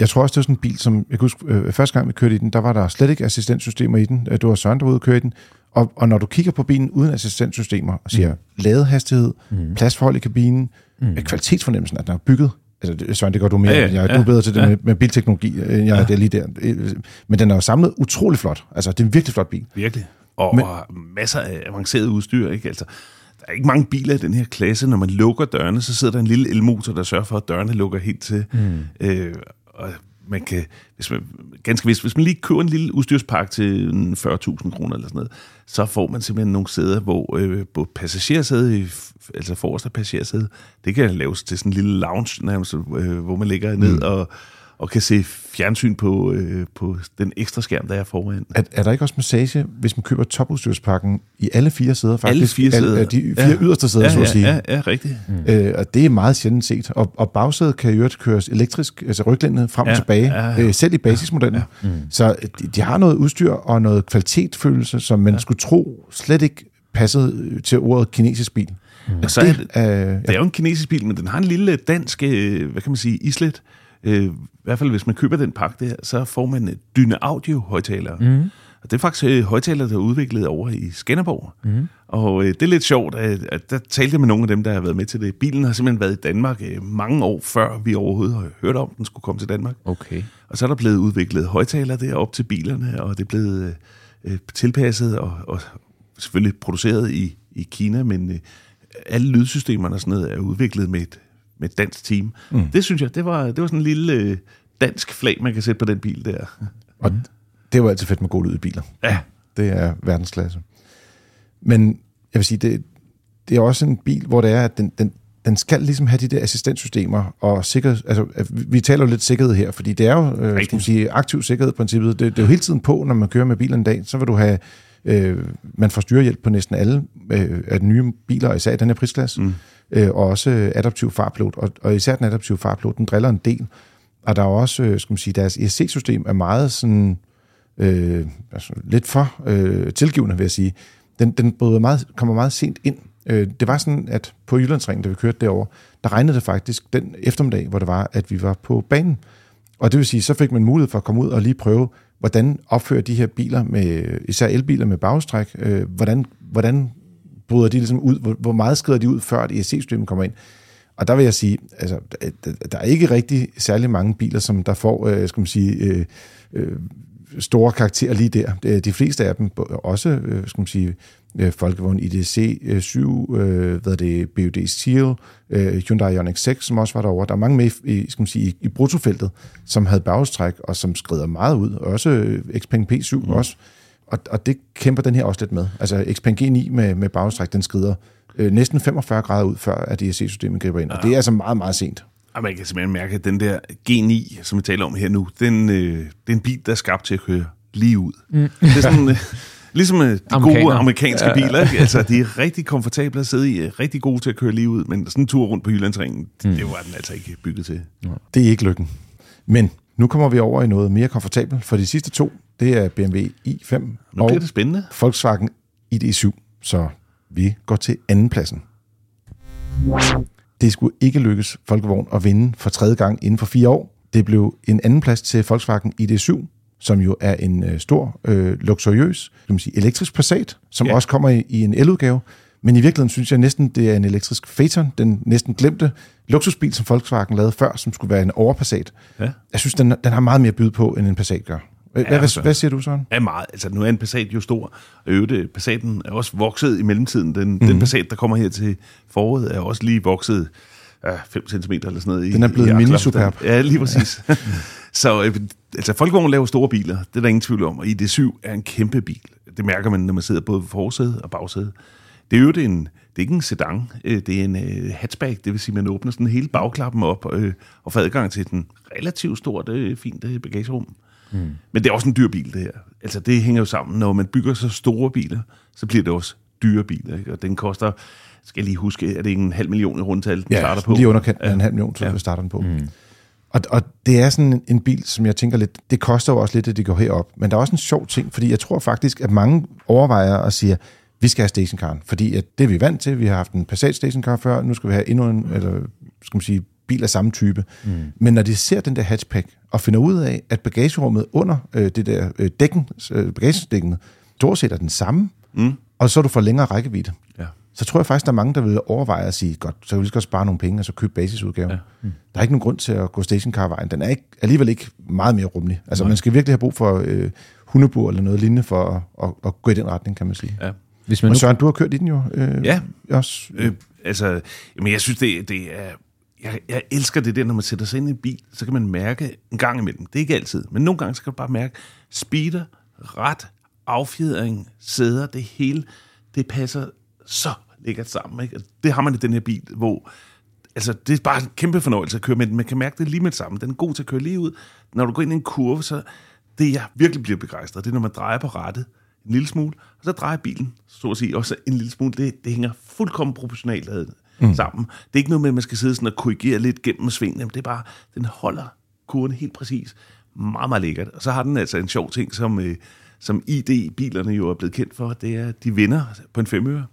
Jeg tror også, det er sådan en bil, som... Jeg kan huske, øh, første gang vi kørte i den, der var der slet ikke assistenssystemer i den. Øh, du var Søren, der var ude og køre i den. Og, og når du kigger på bilen uden assistenssystemer og siger mm. ladehastighed, mm. pladsforhold i kabinen, mm. kvalitetsfornemmelsen, at den er bygget Altså, Søren, det gør du mere. Ja, ja, jeg, du er bedre til det ja. med, med bilteknologi. Jeg ja. det er lige der. Men den er jo samlet utrolig flot. Altså, det er en virkelig flot bil. Virkelig. Og, Men, og masser af avanceret udstyr, ikke? Altså, der er ikke mange biler i den her klasse. Når man lukker dørene, så sidder der en lille elmotor, der sørger for, at dørene lukker helt til. Mm. Øh, og man kan, hvis man, ganske vist, hvis man lige køber en lille udstyrspakke til 40.000 kroner eller sådan noget, så får man simpelthen nogle sæder, hvor øh, både passagersæde, altså forreste passagersæde, det kan laves til sådan en lille lounge nærmest, øh, hvor man ligger ned mm. og, og kan se fjernsyn på, øh, på den ekstra skærm, der er foran. Er, er der ikke også massage, hvis man køber topudstyrspakken i alle fire sæder? Faktisk? Alle fire sæder. Alle, de fire ja. yderste sæder, ja, så at sige. Ja, ja, rigtigt. Mm. Øh, og det er meget sjældent set. Og, og bagsædet kan jo køres elektrisk, altså ryglændet frem og Ja, tilbage, ja, ja. øh, selv i basismodellen. Ja, mm. Så de, de har noget udstyr og noget kvalitetsfølelse, som man ja. skulle tro slet ikke passede til ordet kinesisk bil. Mm. Og så er det, øh, det er jo en kinesisk bil, men den har en lille dansk, øh, hvad kan man sige, islet. Øh, I hvert fald, hvis man køber den pakke der, så får man øh, Dyne Audio højtalere. Mm. Og det er faktisk øh, højtalere, der er udviklet over i Skanderborg. Mm. Og øh, det er lidt sjovt, at, at der talte med nogle af dem, der har været med til det. Bilen har simpelthen været i Danmark øh, mange år før vi overhovedet har hørt om, den skulle komme til Danmark. Okay. Og så er der blevet udviklet højtalere der op til bilerne, og det er blevet øh, øh, tilpasset og, og selvfølgelig produceret i, i Kina, men øh, alle lydsystemerne og sådan noget er udviklet med et, med et dansk team. Mm. Det synes jeg, det var, det var sådan en lille øh, dansk flag, man kan sætte på den bil der. Og det jo altid fedt med god lyd i biler. Ja. Det er verdensklasse. Men jeg vil sige, det, det er også en bil, hvor det er, at den, den, den skal ligesom have de der assistenssystemer og sikkerhed. Altså, vi taler jo lidt sikkerhed her, fordi det er jo øh, skal man sige, aktiv sikkerhed princippet. Det, det er jo hele tiden på, når man kører med bilen en dag, så vil du have, øh, man får styrehjælp på næsten alle øh, af de nye biler, især i den her prisklasse, mm. øh, og også øh, adaptiv farpilot. Og, og især den adaptive farpilot, den driller en del. Og der er også, øh, skal man sige, deres ESC-system er meget sådan, øh, altså lidt for øh, tilgivende, vil jeg sige. Den, den bryder meget, kommer meget sent ind. Øh, det var sådan, at på Jyllandsringen, da vi kørte derover, der regnede det faktisk den eftermiddag, hvor det var, at vi var på banen. Og det vil sige, så fik man mulighed for at komme ud og lige prøve, hvordan opfører de her biler, med, især elbiler med bagstræk, øh, hvordan, hvordan bryder de ligesom ud, hvor, hvor meget skrider de ud, før at ESC-systemet kommer ind. Og der vil jeg sige, altså, der- der er ikke rigtig særlig mange biler, som der får, øh, skal man sige, øh, øh, store karakterer lige der. Det- De fleste af dem, også, øh, skal man sige, øh, Folkevogn IDC øh, 7, øh, hvad det, BUD Steel, øh, Hyundai Ioniq 6, som også var derovre. Der er mange med i, skal man sige, i, bruttofeltet, som havde bagstræk, og som skrider meget ud. Også øh, Xpeng P7 mm. også. Og, og det kæmper den her også lidt med. Altså Xpeng G9 med, med bagstræk, den skrider øh, næsten 45 grader ud, før at ESC-systemet griber ind. Og det er altså meget, meget sent. Og man kan simpelthen mærke, at den der G9, som vi taler om her nu, den, øh, det er en bil, der er skabt til at køre lige ud. Mm. Det er sådan, øh, ligesom øh, de Amerikanere. gode amerikanske ja, biler. Ikke? Altså, de er rigtig komfortable at sidde i, øh, rigtig gode til at køre lige ud, men sådan en tur rundt på Jyllandsringen, mm. det var den altså ikke bygget til. Det er ikke lykken. Men nu kommer vi over i noget mere komfortabelt, for de sidste to, det er BMW i5 Nu og bliver det spændende. Volkswagen ID7. Så vi går til anden pladsen. Det skulle ikke lykkes Folkevogn at vinde for tredje gang inden for fire år. Det blev en anden plads til Volkswagen ID7, som jo er en øh, stor, øh, luksuriøs, kan man sige, elektrisk Passat, som Ja. også kommer i, i en eludgave. Men i virkeligheden synes jeg næsten, det er en elektrisk Phaeton, den næsten glemte luksusbil, som Volkswagen lavede før, som skulle være en overpassat. Ja. Jeg synes, den, den har meget mere at byde på, end en Passat gør. Hvad, Ja, hvad, så- hvad siger du, Søren? er meget. Altså, nu er en Passat jo stor, og øvrigt, øh, Passaten er også vokset i mellemtiden. Den, mm. den Passat, der kommer her til foråret, er også lige vokset 5 cm eller sådan noget. i- Den er blevet i mini akler. superb. Ja, lige præcis. Så øh, altså, Folkevogn laver store biler, det er der ingen tvivl om, og ID7 er en kæmpe bil. Det mærker man, når man sidder både på forsædet og bagsædet. Det er jo det en, det er ikke en sedan, øh, det er en hatchback, det vil sige, man åbner sådan hele bagklappen op øh, og får adgang til den relativt stort, øh, fint øh, bagagerum. Mm. Men det er også en dyr bil, det her. Altså, det hænger jo sammen. Når man bygger så store biler, så bliver det også dyre biler. Ikke? Og den koster, skal jeg lige huske, er det ikke en halv million i rundtal, den Ja, starter på? lige underkendt ja. en halv million, så Ja. ja. starter den på. Mm. Og, og det er sådan en, bil, som jeg tænker lidt, det koster jo også lidt, at det går herop. Men der er også en sjov ting, fordi jeg tror faktisk, at mange overvejer og siger, vi skal have stationcaren, fordi at det er vi vant til. Vi har haft en Passat stationcar før, nu skal vi have endnu en, eller skal man sige, bil af samme type. Mm. Men når de ser den der hatchback, og finder ud af, at bagagerummet under øh, det der øh, dækken, øh, bagagedækken, stort set er den samme, mm. og så du får længere rækkevidde Ja. så tror jeg faktisk, der er mange, der vil overveje at sige, godt, så kan vi lige godt spare nogle penge, og så købe basisudgaven. Ja. Mm. Der er ikke nogen grund til at gå stationcar-vejen. Den er ikke, alligevel ikke meget mere rummelig. Altså, Nej. man skal virkelig have brug for øh, hundebur eller noget lignende for at, at, at gå i den retning, kan man sige. Ja. Hvis man nu, Søren, du har kørt i den jo. Øh, Ja. Også. Øh, altså, jamen, jeg synes, det, det er... Jeg, jeg elsker det der, når man sætter sig ind i en bil, så kan man mærke en gang imellem. Det er ikke altid, men nogle gange så kan du bare mærke speeder, ret, affjedring, sæder, det hele, det passer så lækkert sammen. Ikke? Altså, det har man i den her bil, hvor altså, det er bare en kæmpe fornøjelse at køre med den. Man kan mærke det lige med det samme. Den er god til at køre lige ud. Når du går ind i en kurve, så det, jeg virkelig bliver begejstret, det er, når man drejer på rettet en lille smule, og så drejer bilen, så at sige, også en lille smule. Det, det hænger fuldkommen proportionalt mm. sammen. Det er ikke noget med, at man skal sidde sådan og korrigere lidt gennem svingen. Det er bare, den holder kurven helt præcis. Meget, meget lækkert. Og så har den altså en sjov ting, som, øh, som ID-bilerne jo er blevet kendt for, det er, at de vinder på en femøre.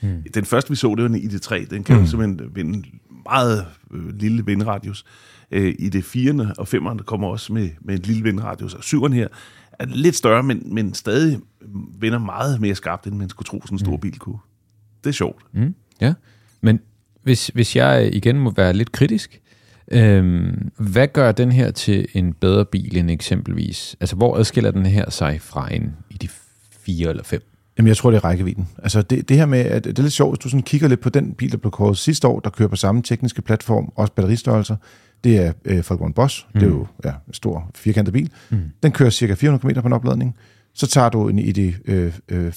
Mm. Den første, vi så, det var en ID3. Den kan mm. jo simpelthen vinde meget øh, lille vindradius. Øh, i det 4. og 5. kommer også med, med en lille vindradius. Og 7'eren her er lidt større, men, men stadig vinder meget mere skarpt, end man skulle tro, sådan en stor mm. bil kunne. Det er sjovt. Mm. Ja, men hvis, hvis jeg igen må være lidt kritisk, øhm, hvad gør den her til en bedre bil end eksempelvis? Altså, hvor adskiller den her sig fra en i de 4 eller 5? Jamen, jeg tror, det er rækkevidden. Altså, det, det her med, at det er lidt sjovt, hvis du sådan kigger lidt på den bil, der blev kåret sidste år, der kører på samme tekniske platform, også batteristørrelser. Det er øh, Volkswagen Boss. Mm. Det er jo ja, en stor firkantet bil. Mm. Den kører cirka 400 km på en opladning. Så tager du en ID5 øh, øh,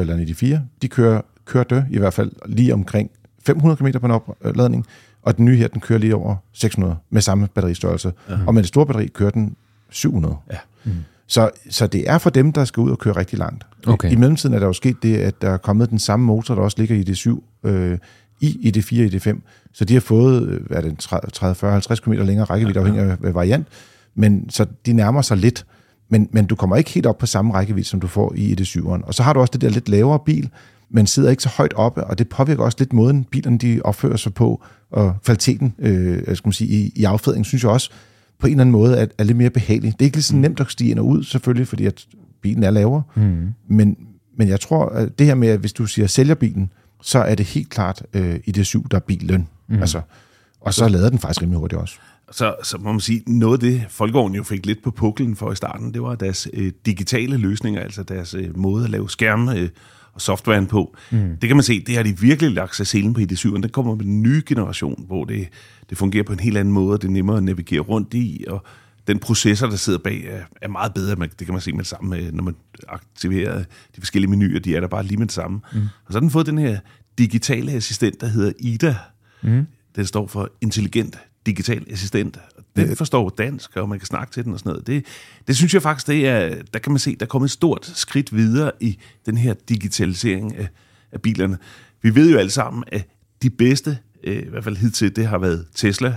eller en ID4. De kører, kører det i hvert fald lige omkring 500 km på en opladning. Og den nye her, den kører lige over 600 med samme batteristørrelse. Uh-huh. Og med det store batteri kører den 700. Ja. Mm. Så, så det er for dem, der skal ud og køre rigtig langt. Okay. I mellemtiden er der jo sket det, at der er kommet den samme motor, der også ligger i det 7 øh, i det 4 i det 5 Så de har fået øh, hvad er det, 30, 40, 50 km længere rækkevidde, afhængig af variant. Men så de nærmer sig lidt. Men, men du kommer ikke helt op på samme rækkevidde, som du får i det 7 Og så har du også det der lidt lavere bil, men sidder ikke så højt oppe, og det påvirker også lidt måden, bilerne de opfører sig på, og kvaliteten øh, skal man sige, i, i affedringen, synes jeg også, på en eller anden måde er, er lidt mere behagelig. Det er ikke lige så mm. nemt at stige ind og ud, selvfølgelig, fordi at bilen er lavere. Mm. Men, men jeg tror, at det her med, at hvis du siger sælger bilen, så er det helt klart øh, i det syv, der er bilen. Mm. Altså, og så lader den faktisk rimelig hurtigt også. Så, så må man sige, noget af det, Folkevogn jo fik lidt på puklen for i starten, det var deres øh, digitale løsninger, altså deres øh, måde at lave skærme øh, og softwaren på. Mm. Det kan man se, det har de virkelig lagt sig selen på i det syv, den kommer med den nye generation, hvor det, det fungerer på en helt anden måde, og det er nemmere at navigere rundt i, og den processor, der sidder bag, er, er meget bedre. Man, det kan man se med det samme, når man aktiverer de forskellige menuer, de er der bare lige med det samme. Mm. Og så har den fået den her digitale assistent, der hedder Ida. Mm. Den står for intelligent digital assistent. Den forstår dansk, og man kan snakke til den og sådan noget. Det, det synes jeg faktisk, det er, der kan man se, der er kommet et stort skridt videre i den her digitalisering af, af bilerne. Vi ved jo alle sammen, at de bedste, øh, i hvert fald hidtil, det har været Tesla.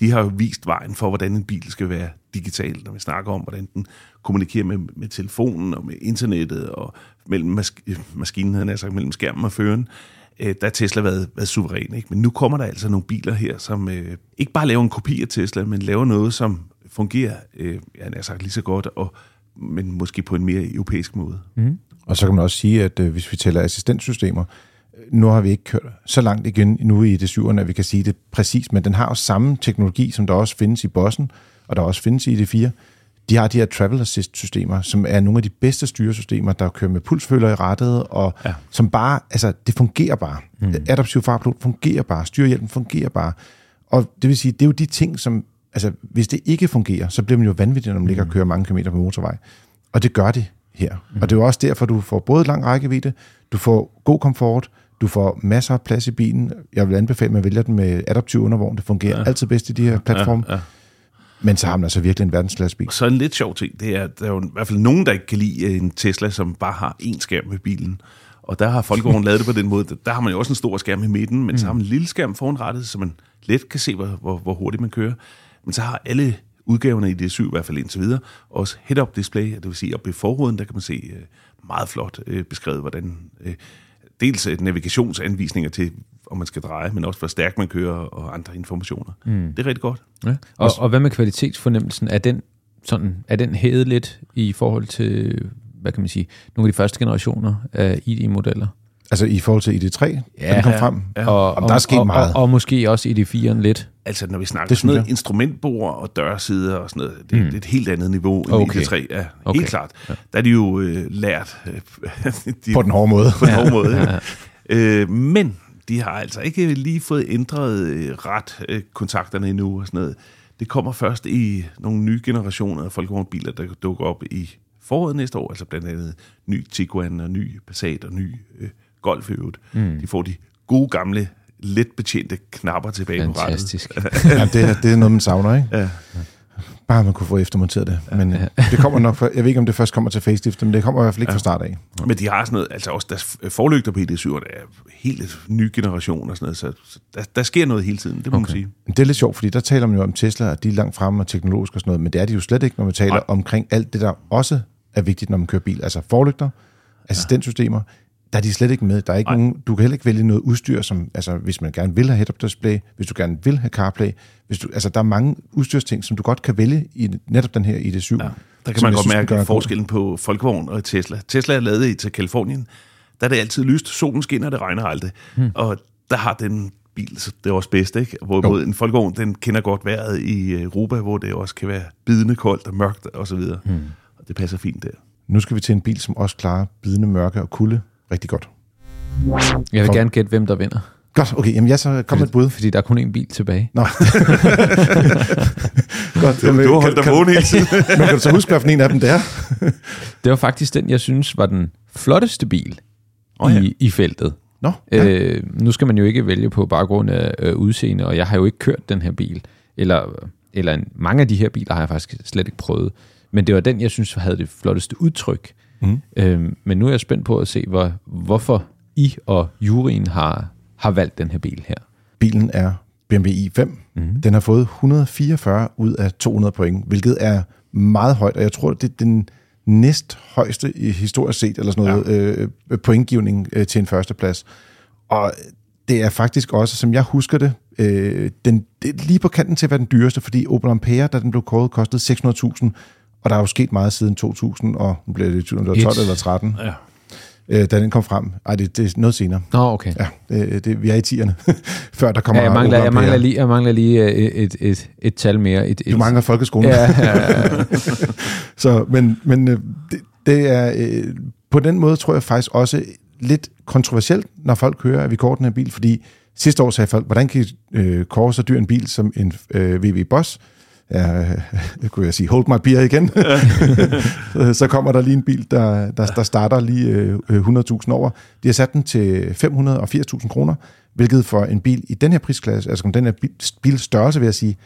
De har jo vist vejen for, hvordan en bil skal være digital, når vi snakker om, hvordan den kommunikerer med, med telefonen og med internettet og mellem mas- maskinen, havde jeg sagt, mellem skærmen og føreren øh, der har Tesla været, været suveræn. Ikke? Men nu kommer der altså nogle biler her, som øh, ikke bare laver en kopi af Tesla, men laver noget, som fungerer øh, jeg har sagt lige så godt, og, men måske på en mere europæisk måde. Mm. Og så kan man også sige, at øh, hvis vi tæller assistentsystemer, øh, nu har vi ikke kørt så langt igen nu i det syvende, at vi kan sige det præcis, men den har jo samme teknologi, som der også findes i Bossen, og der også findes i det 4 de har de her travel assist-systemer, som er nogle af de bedste styresystemer, der kører med pulsfølger i rettet, og ja. som bare, altså, det fungerer bare. Mm. Adaptiv farpilot fungerer bare, styrehjælpen fungerer bare. Og det vil sige, det er jo de ting, som, altså, hvis det ikke fungerer, så bliver man jo vanvittig, når man ligger og mm. kører mange kilometer på motorvej. Og det gør det her. Mm. Og det er jo også derfor, du får både lang rækkevidde, du får god komfort, du får masser af plads i bilen. Jeg vil anbefale, at man vælger den med adaptiv undervogn. Det fungerer ja. altid bedst i de her platforme. Ja, ja. Men så har man altså virkelig en verdensklassebil. Så en lidt sjov ting, det er, at der er jo i hvert fald nogen, der ikke kan lide en Tesla, som bare har én skærm med bilen. Og der har Folkevogn lavet det på den måde. Der har man jo også en stor skærm i midten, men mm. så har man en lille skærm foran rettet, så man let kan se, hvor, hvor, hvor hurtigt man kører. Men så har alle udgaverne i D7, i hvert fald indtil videre, også head-up display, det vil sige, at i forruden, der kan man se øh, meget flot øh, beskrevet, hvordan øh, dels navigationsanvisninger til, om man skal dreje, men også hvor stærkt man kører og andre informationer. Mm. Det er rigtig godt. Ja. Og, og hvad med kvalitetsfornemmelsen? Er den, sådan, er den hævet lidt i forhold til, hvad kan man sige, nogle af de første generationer af ID-modeller? Altså i forhold til ID3, ja, den kom ja, frem? Ja. Og, og, der er sket og, meget. Og, og, måske også ID4'en lidt? Altså når vi snakker det sådan noget instrumentbord og dørsider og sådan noget, det, mm. det er et helt andet niveau end okay. ID3. Ja, okay. helt klart. Ja. Der er de jo øh, lært... Øh, de, på den hårde måde. På den hårde måde, ja. øh, Men de har altså ikke lige fået ændret øh, ret øh, kontakterne endnu og sådan noget. Det kommer først i nogle nye generationer af folkevognbiler, der dukker op i foråret næste år, altså blandt andet ny Tiguan og ny Passat og ny øh, Golf øvrigt. Mm. De får de gode gamle let betjente knapper tilbage Fantastisk. på rattet. ja, det, er, det er noget, man savner, ikke? Ja. Bare man kunne få eftermonteret det. Men ja. det kommer nok, for, jeg ved ikke, om det først kommer til facelift, men det kommer i hvert fald ikke ja. fra start af. Men de har sådan noget, altså også deres forlygter på ID7, er helt ny generation og sådan noget, så, der, der sker noget hele tiden, det må okay. man sige. Det er lidt sjovt, fordi der taler man jo om Tesla, at de er langt fremme og teknologisk og sådan noget, men det er de jo slet ikke, når man taler Nej. omkring alt det, der også er vigtigt, når man kører bil. Altså forlygter, assistentsystemer, der er de slet ikke med. Der er ikke nogen, du kan heller ikke vælge noget udstyr, som, altså, hvis man gerne vil have head-up display, hvis du gerne vil have CarPlay, hvis du, altså, der er mange udstyrsting, som du godt kan vælge i netop den her ID7. Ja, der kan man godt synes, mærke forskellen på Folkevogn og Tesla. Tesla er lavet i til Kalifornien, der er det altid lyst, solen skinner, det regner aldrig. Hmm. Og der har den bil, så det er også bedst, ikke? Hvorimod en Folkevogn, den kender godt vejret i Europa, hvor det også kan være bidende koldt og mørkt og så videre. Hmm. Og det passer fint der. Nu skal vi til en bil, som også klarer bidende mørke og kulde rigtig godt. Jeg vil For... gerne gætte, hvem der vinder. Godt, okay. Jamen, jeg så kom med et bud. Fordi der er kun én bil tilbage. Nå. Godt. Du, du har holdt dig vågen hele tiden. Men kan du så huske, hvilken en af dem det er? det var faktisk den, jeg synes var den flotteste bil oh, ja. i, i feltet. Nå, ja. øh, nu skal man jo ikke vælge på baggrund af øh, udseende, og jeg har jo ikke kørt den her bil. Eller, eller en, mange af de her biler har jeg faktisk slet ikke prøvet. Men det var den, jeg synes havde det flotteste udtryk. Mm. Øhm, men nu er jeg spændt på at se, hvor, hvorfor I og juryen har, har valgt den her bil her. Bilen er BMW i5. Mm. Den har fået 144 ud af 200 point, hvilket er meget højt, og jeg tror, det er den næst højeste i historisk set, eller sådan noget, ja. øh, pointgivning øh, til en førsteplads. Og det er faktisk også, som jeg husker det, øh, den, det lige på kanten til at være den dyreste, fordi Opel Ampere, da den blev kåret, kostede 600.000, og der er jo sket meget siden 2000, og nu bliver det 2012 eller 13. Ja øh, da den kom frem. Ej, det, det er noget senere. Nå, oh, okay. Ja, det, det, vi er i tierne, før der kommer ja, jeg mangler, jeg mangler lige, jeg mangler lige øh, et, et, et, et tal mere. Et, et, du mangler folkeskolen. Ja, ja, ja. Så, men men øh, det, det er, øh, på den måde tror jeg faktisk også lidt kontroversielt, når folk hører, at vi kører den her bil, fordi sidste år sagde folk, hvordan kan I øh, kåre så dyr en bil som en øh, VW Boss? Ja, det kunne jeg sige, hold my beer igen. så kommer der lige en bil, der, der, der starter lige øh, 100.000 over. De har sat den til 580.000 kroner, hvilket for en bil i den her prisklasse, altså den her bil størrelse, vil jeg sige,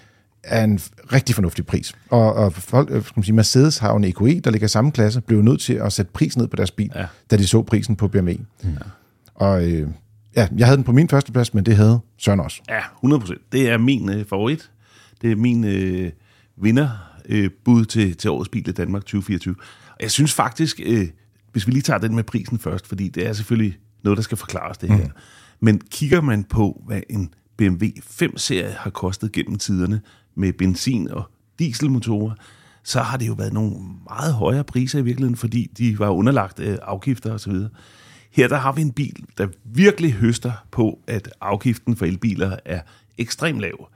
er en rigtig fornuftig pris. Og, og folk, øh, skal man sige, Mercedes har en EQE, der ligger i samme klasse, blev nødt til at sætte pris ned på deres bil, ja. da de så prisen på BMW. Ja. Og øh, ja, jeg havde den på min første plads, men det havde Søren også. Ja, 100% Det er min øh, favorit. Det er min øh, vinderbud øh, til, til årets bil i Danmark 2024. Og jeg synes faktisk, øh, hvis vi lige tager den med prisen først, fordi det er selvfølgelig noget, der skal forklares det her. Mm. Men kigger man på, hvad en BMW 5-serie har kostet gennem tiderne med benzin- og dieselmotorer, så har det jo været nogle meget højere priser i virkeligheden, fordi de var underlagt øh, afgifter osv. Her der har vi en bil, der virkelig høster på, at afgiften for elbiler er ekstremt lav.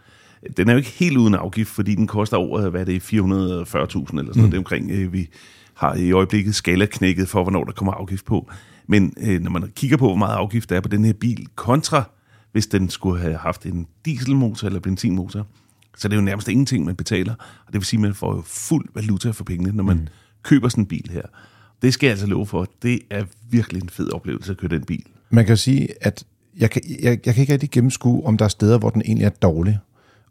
Den er jo ikke helt uden afgift, fordi den koster over, hvad er det, 440.000 eller sådan mm. noget. Det omkring, øh, vi har i øjeblikket skala knækket for, hvornår der kommer afgift på. Men øh, når man kigger på, hvor meget afgift der er på den her bil, kontra hvis den skulle have haft en dieselmotor eller benzinmotor, så det er jo nærmest ingenting, man betaler. Og det vil sige, at man får jo fuld valuta for pengene, når man mm. køber sådan en bil her. Det skal jeg altså love for. Det er virkelig en fed oplevelse at køre den bil. Man kan sige, at jeg kan, jeg, jeg kan ikke rigtig gennemskue, om der er steder, hvor den egentlig er dårlig.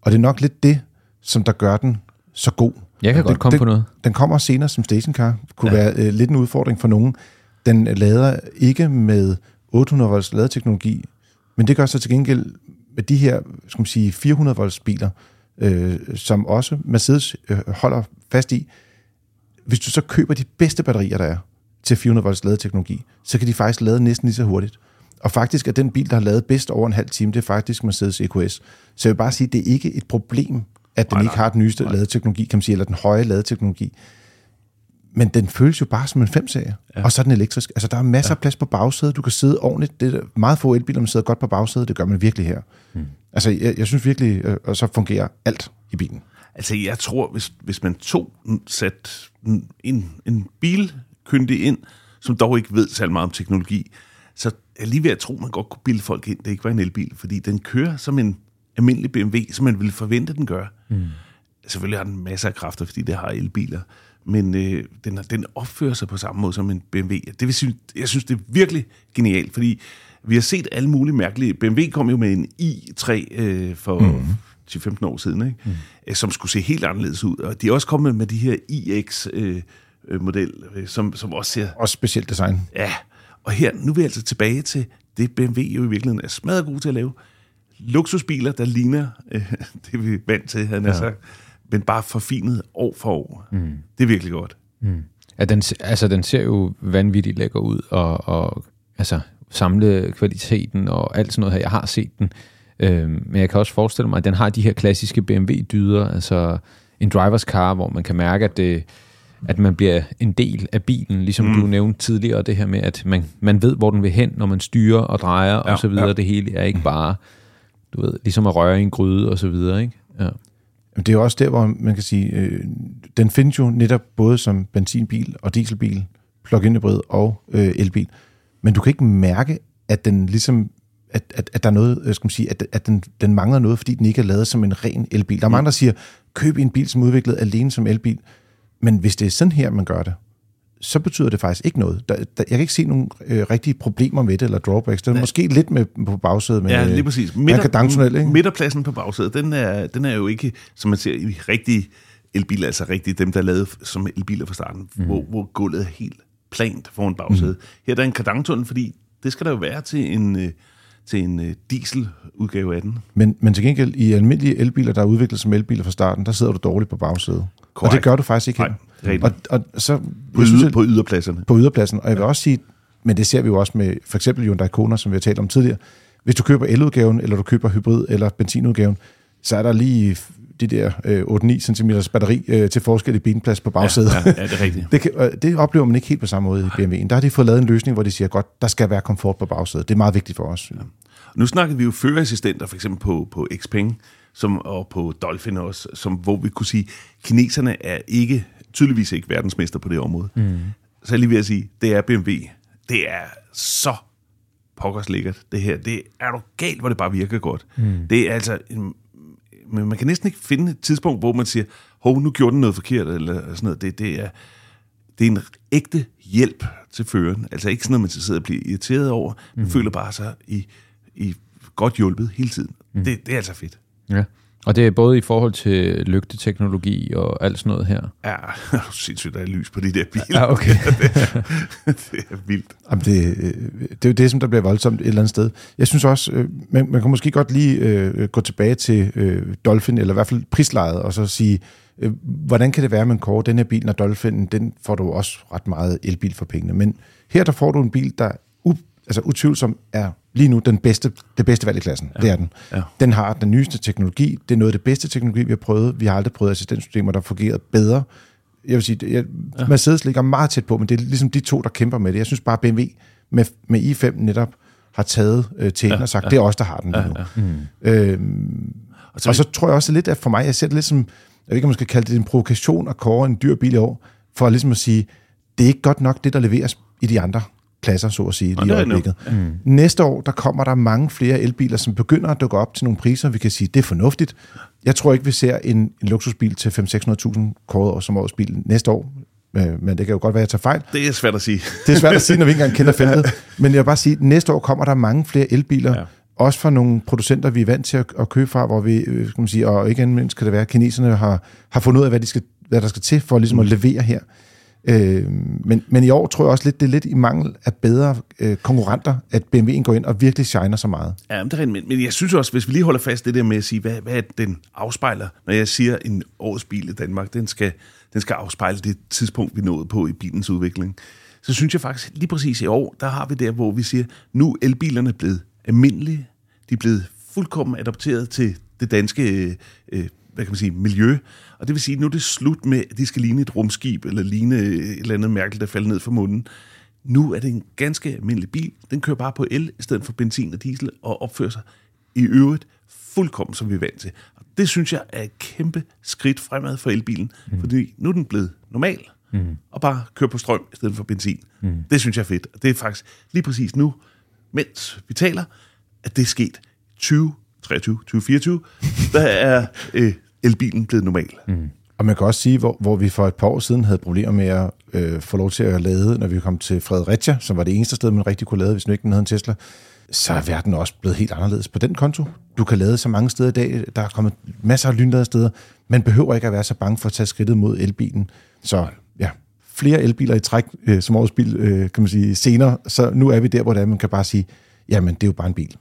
Og det er nok lidt det, som der gør den så god. Jeg kan den, godt komme den, på noget. Den kommer senere som stationcar. kunne ja. være øh, lidt en udfordring for nogen. Den lader ikke med 800 volts ladeteknologi, men det gør så til gengæld med de her skal man sige, 400 volts biler, øh, som også Mercedes øh, holder fast i. Hvis du så køber de bedste batterier, der er til 400 volts ladeteknologi, så kan de faktisk lade næsten lige så hurtigt. Og faktisk er den bil, der har lavet bedst over en halv time, det er faktisk Mercedes EQS. Så jeg vil bare sige, at det er ikke et problem, at den nej, ikke har den nyeste nej. ladeteknologi, kan man sige, eller den høje ladeteknologi. Men den føles jo bare som en 5-serie, ja. og så er den elektrisk. Altså, der er masser ja. af plads på bagsædet, du kan sidde ordentligt. Det er meget få elbiler, man sidder godt på bagsædet, det gør man virkelig her. Hmm. Altså, jeg, jeg synes virkelig, øh, og så fungerer alt i bilen. Altså, jeg tror, hvis, hvis man tog sat en, en bilkyndig ind, som dog ikke ved særlig meget om teknologi, så er lige ved at tro, man godt kunne bilde folk ind, det ikke var en elbil, fordi den kører som en almindelig BMW, som man ville forvente, den gør. Mm. Selvfølgelig har den masser af kræfter, fordi det har elbiler, men øh, den, den opfører sig på samme måde som en BMW. Det vil sige, jeg synes, det er virkelig genialt, fordi Vi har set alle mulige mærkelige... BMW kom jo med en i3 øh, for mm. 10-15 år siden, ikke? Mm. som skulle se helt anderledes ud. Og de er også kommet med de her iX... Øh, model, øh, som, som også ser... Også specielt design. Ja, og her, nu er vi altså tilbage til det, BMW jo i virkeligheden er smadret god til at lave. Luksusbiler, der ligner øh, det, vi er vant til, han ja. sagt, men bare forfinet år for år. Mm. Det er virkelig godt. Mm. Ja, den, altså, den ser jo vanvittigt lækker ud, og, og altså, samle kvaliteten og alt sådan noget her. Jeg har set den, øh, men jeg kan også forestille mig, at den har de her klassiske BMW-dyder, altså en drivers car, hvor man kan mærke, at det at man bliver en del af bilen, ligesom mm. du nævnte tidligere, det her med, at man, man ved, hvor den vil hen, når man styrer og drejer ja, og så videre. Ja. Det hele er ikke bare, du ved, ligesom at røre i en gryde og så videre, ikke? Ja. Det er jo også der, hvor man kan sige, øh, den findes jo netop både som benzinbil og dieselbil, plug-in hybrid og øh, elbil. Men du kan ikke mærke, at den ligesom at, at, at der er noget, øh, skal man sige, at, at den, den mangler noget, fordi den ikke er lavet som en ren elbil. Der er mm. mange, der siger, køb en bil, som er udviklet alene som elbil. Men hvis det er sådan her, man gør det, så betyder det faktisk ikke noget. Der, der, jeg kan ikke se nogen øh, rigtige problemer med det, eller drawbacks. Det er Nej. måske lidt med på bagsædet, men ja, lige præcis. Midter, ikke? Midterpladsen på bagsædet, den er, den er jo ikke, som man ser i rigtige elbiler, altså rigtige dem, der er lavet som elbiler fra starten, mm. hvor, hvor gulvet er helt plant foran bagsædet. Mm. Her er der en kardantunnel, fordi det skal der jo være til en... Øh, til en øh, dieseludgave af den. Men, men til gengæld, i almindelige elbiler, der er udviklet som elbiler fra starten, der sidder du dårligt på bagsædet. Correct. Og det gør du faktisk ikke her. Nej, og, og så, på, yder, synes, på yderpladserne. På yderpladsen. Og jeg vil ja. også sige, men det ser vi jo også med for eksempel Hyundai Kona, som vi har talt om tidligere. Hvis du køber eludgaven, eller du køber hybrid- eller benzinudgaven, så er der lige de der øh, 8-9 cm batteri øh, til forskel i benplads på bagsædet. Ja, ja, ja, det er rigtigt. det, kan, øh, det oplever man ikke helt på samme måde i BMW'en. Der har de fået lavet en løsning, hvor de siger, godt, der skal være komfort på bagsædet. Det er meget vigtigt for os. Ja. Nu snakkede vi jo førerassistenter, for eksempel på, på Xpeng, som, og på Dolphin også, som, hvor vi kunne sige, kineserne er ikke, tydeligvis ikke verdensmester på det område. Mm. Så jeg lige vil sige, det er BMW. Det er så pokkers lækkert, det her. Det er du galt, hvor det bare virker godt. Mm. Det er altså... Men man kan næsten ikke finde et tidspunkt, hvor man siger, hov, nu gjorde den noget forkert, eller sådan noget. Det, det, er, det er en ægte hjælp til føreren. Altså ikke sådan noget, man sidder og bliver irriteret over. Man mm. føler bare sig i, i godt hjulpet hele tiden. Mm. Det, det er altså fedt. Ja. Og det er både i forhold til lygteteknologi og alt sådan noget her? Ja, sindssygt, der er lys på de der biler. Ja, okay. det, er, det er vildt. Jamen det, det er jo det, som der bliver voldsomt et eller andet sted. Jeg synes også, øh, man, man kan måske godt lige øh, gå tilbage til øh, Dolphin, eller i hvert fald prislejet, og så sige, øh, hvordan kan det være, at man kårer den her bil, når Dolphin, den får du også ret meget elbil for pengene. Men her der får du en bil, der altså utvivlsomt er lige nu den bedste, det bedste valg i klassen. Ja. Det er den. Ja. Den har den nyeste teknologi. Det er noget af det bedste teknologi, vi har prøvet. Vi har aldrig prøvet assistenssystemer, der fungerer bedre. Jeg vil sige, jeg, ja. Mercedes ligger meget tæt på, men det er ligesom de to, der kæmper med det. Jeg synes bare, BMW med, med i5 netop har taget øh, til ja, og sagt, ja. det er os, der har den lige nu. Ja, ja. Mm. Øhm, og, så, og så tror jeg også lidt, at for mig, jeg ser det lidt som, jeg ved ikke, om man skal kalde det en provokation at kåre en dyr bil i år, for ligesom at sige, det er ikke godt nok det, der leveres i de andre pladser, så at sige, lige i øjeblikket. Mm. Næste år, der kommer der mange flere elbiler, som begynder at dukke op til nogle priser, vi kan sige, det er fornuftigt. Jeg tror ikke, vi ser en, en luksusbil til 500-600.000 kåret som årets bil næste år, øh, men det kan jo godt være, at jeg tager fejl. Det er svært at sige. Det er svært at sige, når vi ikke engang kender feltet. Men jeg vil bare sige, at næste år kommer der mange flere elbiler, ja. også fra nogle producenter, vi er vant til at, at købe fra, hvor vi, øh, skal man sige, og ikke mindst kan det være, at kineserne har, har fundet ud af, hvad, de skal, hvad der skal til for ligesom at levere her. Øh, men, men i år tror jeg også lidt, det er lidt i mangel af bedre øh, konkurrenter, at BMW'en går ind og virkelig shiner så meget. Ja, det er men, men jeg synes også, hvis vi lige holder fast det der med at sige, hvad, hvad den afspejler, når jeg siger en årets bil i Danmark, den skal, den skal afspejle det tidspunkt, vi nåede på i bilens udvikling. Så synes jeg faktisk, lige præcis i år, der har vi der, hvor vi siger, nu er elbilerne blevet almindelige, de er blevet fuldkommen adopteret til det danske øh, øh hvad kan man sige, miljø. Og det vil sige, at nu er det slut med, at de skal ligne et rumskib, eller ligne et eller andet mærke, der falder ned fra munden. Nu er det en ganske almindelig bil. Den kører bare på el, i stedet for benzin og diesel, og opfører sig i øvrigt fuldkommen, som vi er vant til. Og det synes jeg er et kæmpe skridt fremad for elbilen, mm. fordi nu er den blevet normal, mm. og bare kører på strøm i stedet for benzin. Mm. Det synes jeg er fedt. Og det er faktisk lige præcis nu, mens vi taler, at det er sket 20 23, 2024, der er øh, elbilen blevet normal. Mm. Og man kan også sige, hvor, hvor vi for et par år siden havde problemer med at øh, få lov til at lade, når vi kom til Fredericia, som var det eneste sted, man rigtig kunne lade, hvis nu ikke den havde en Tesla, så er verden også blevet helt anderledes på den konto. Du kan lade så mange steder i dag. Der er kommet masser af lynlader steder. Man behøver ikke at være så bange for at tage skridtet mod elbilen. Så ja, flere elbiler i træk øh, som årets bil, øh, kan man sige, senere. Så nu er vi der, hvor det er, man kan bare sige, jamen, det er jo bare en bil.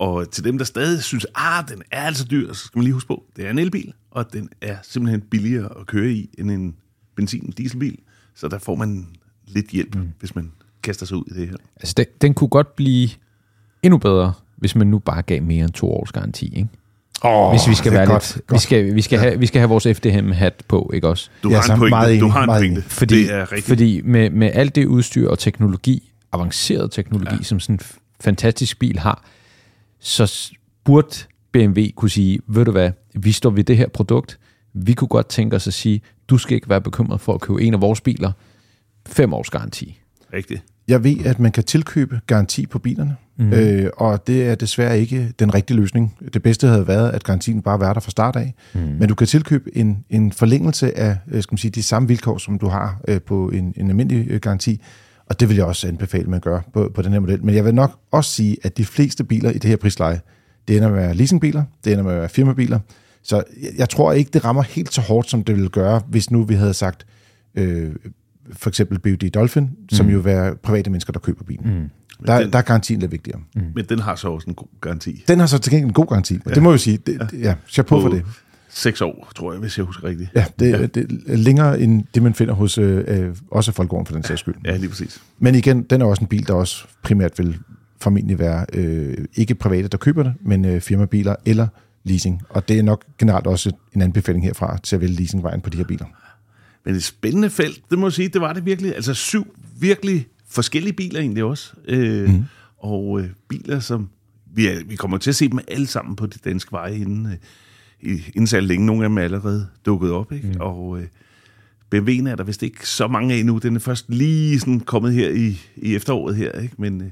Ja, og til dem, der stadig synes, ah, den er altså dyr, så skal man lige huske på, det er en elbil, og den er simpelthen billigere at køre i end en benzin-dieselbil. Så der får man lidt hjælp, mm. hvis man kaster sig ud i det her. Altså, den, den kunne godt blive endnu bedre, hvis man nu bare gav mere end to års garanti, ikke? Oh, Hvis vi skal være godt, lidt, godt. vi skal, vi skal, ja. have, vi skal have vores FDM-hat på, ikke også? Du Ja, har så en pointe. meget du har en meget pointe. Fordi, det er rigtigt. fordi med, med alt det udstyr og teknologi, avanceret teknologi, ja. som sådan en fantastisk bil har, så burde BMW kunne sige, ved du hvad, vi står ved det her produkt, vi kunne godt tænke os at sige, du skal ikke være bekymret for at købe en af vores biler, fem års garanti. rigtigt. Jeg ved, at man kan tilkøbe garanti på bilerne, mm. øh, og det er desværre ikke den rigtige løsning. Det bedste havde været, at garantien bare var der fra start af. Mm. Men du kan tilkøbe en, en forlængelse af øh, skal man sige, de samme vilkår, som du har øh, på en, en almindelig øh, garanti, og det vil jeg også anbefale, at man gør på, på den her model. Men jeg vil nok også sige, at de fleste biler i det her prisleje, det ender med at være leasingbiler, det ender med at være firmabiler, så jeg, jeg tror ikke, det rammer helt så hårdt, som det ville gøre, hvis nu vi havde sagt, øh, for eksempel BUD Dolphin, som jo være private mennesker, der køber bilen. Mm. Der, den- der er garantien lidt vigtigere. Mm. Men den har så også en god garanti. Den har så til gengæld en god garanti, og ja. det må jeg jo sige. Det, ja, chapeau for På det. Seks år, tror jeg, hvis jeg husker rigtigt. Ja, det, ja. det er længere end det, man finder hos øh, øh, også Folkevogn for den sags skyld. Ja, lige præcis. Men igen, den er også en bil, der også primært vil formentlig være øh, ikke private, der køber det, men øh, firmabiler eller leasing. Og det er nok generelt også en anbefaling herfra til at vælge leasingvejen på de her biler. Men et spændende felt, det må jeg sige, det var det virkelig. Altså syv virkelig forskellige biler egentlig også. Øh, mm. Og øh, biler, som vi, er, vi kommer til at se dem alle sammen på de danske veje inden, øh, inden så længe. Nogle af dem er allerede dukket op. Ikke? Mm. Og øh, BMW'en er der vist ikke så mange af nu. Den er først lige sådan kommet her i, i efteråret her. Ikke? Men øh,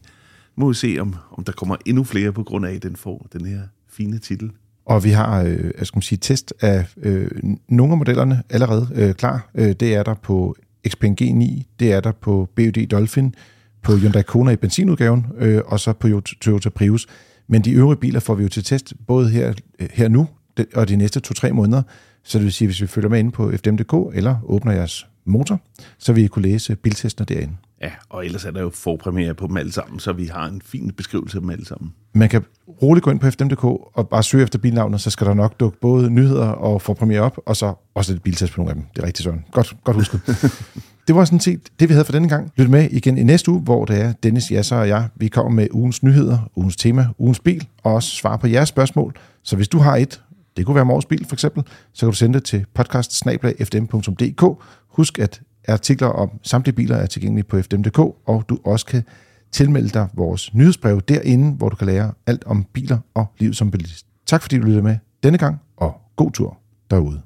må vi se, om, om der kommer endnu flere på grund af, at den får den her fine titel. Og vi har øh, jeg skal sige, test af øh, nogle af modellerne allerede øh, klar. Øh, det er der på Xpeng G9, det er der på BUD Dolphin, på Hyundai Kona i benzinudgaven, øh, og så på Toyota Prius. Men de øvrige biler får vi jo til test, både her, øh, her nu og de næste to-tre måneder. Så det vil sige, hvis vi følger med inde på fdm.dk eller åbner jeres motor, så vil I kunne læse biltestene derinde. Ja, og ellers er der jo forpremiere på dem alle sammen, så vi har en fin beskrivelse af dem alle sammen. Man kan roligt gå ind på fdm.dk og bare søge efter bilnavnet, så skal der nok dukke både nyheder og forpremiere op, og så også lidt biltest på nogle af dem. Det er rigtig sådan. Godt, godt husket. det var sådan set det, vi havde for denne gang. Lyt med igen i næste uge, hvor det er Dennis, Jasser og jeg. Vi kommer med ugens nyheder, ugens tema, ugens bil, og også svar på jeres spørgsmål. Så hvis du har et, det kunne være Mors bil for eksempel, så kan du sende det til podcast Husk, at artikler om samtlige biler er tilgængelige på fdm.dk, og du også kan tilmelde dig vores nyhedsbrev derinde, hvor du kan lære alt om biler og liv som bilist. Tak fordi du lyttede med denne gang, og god tur derude.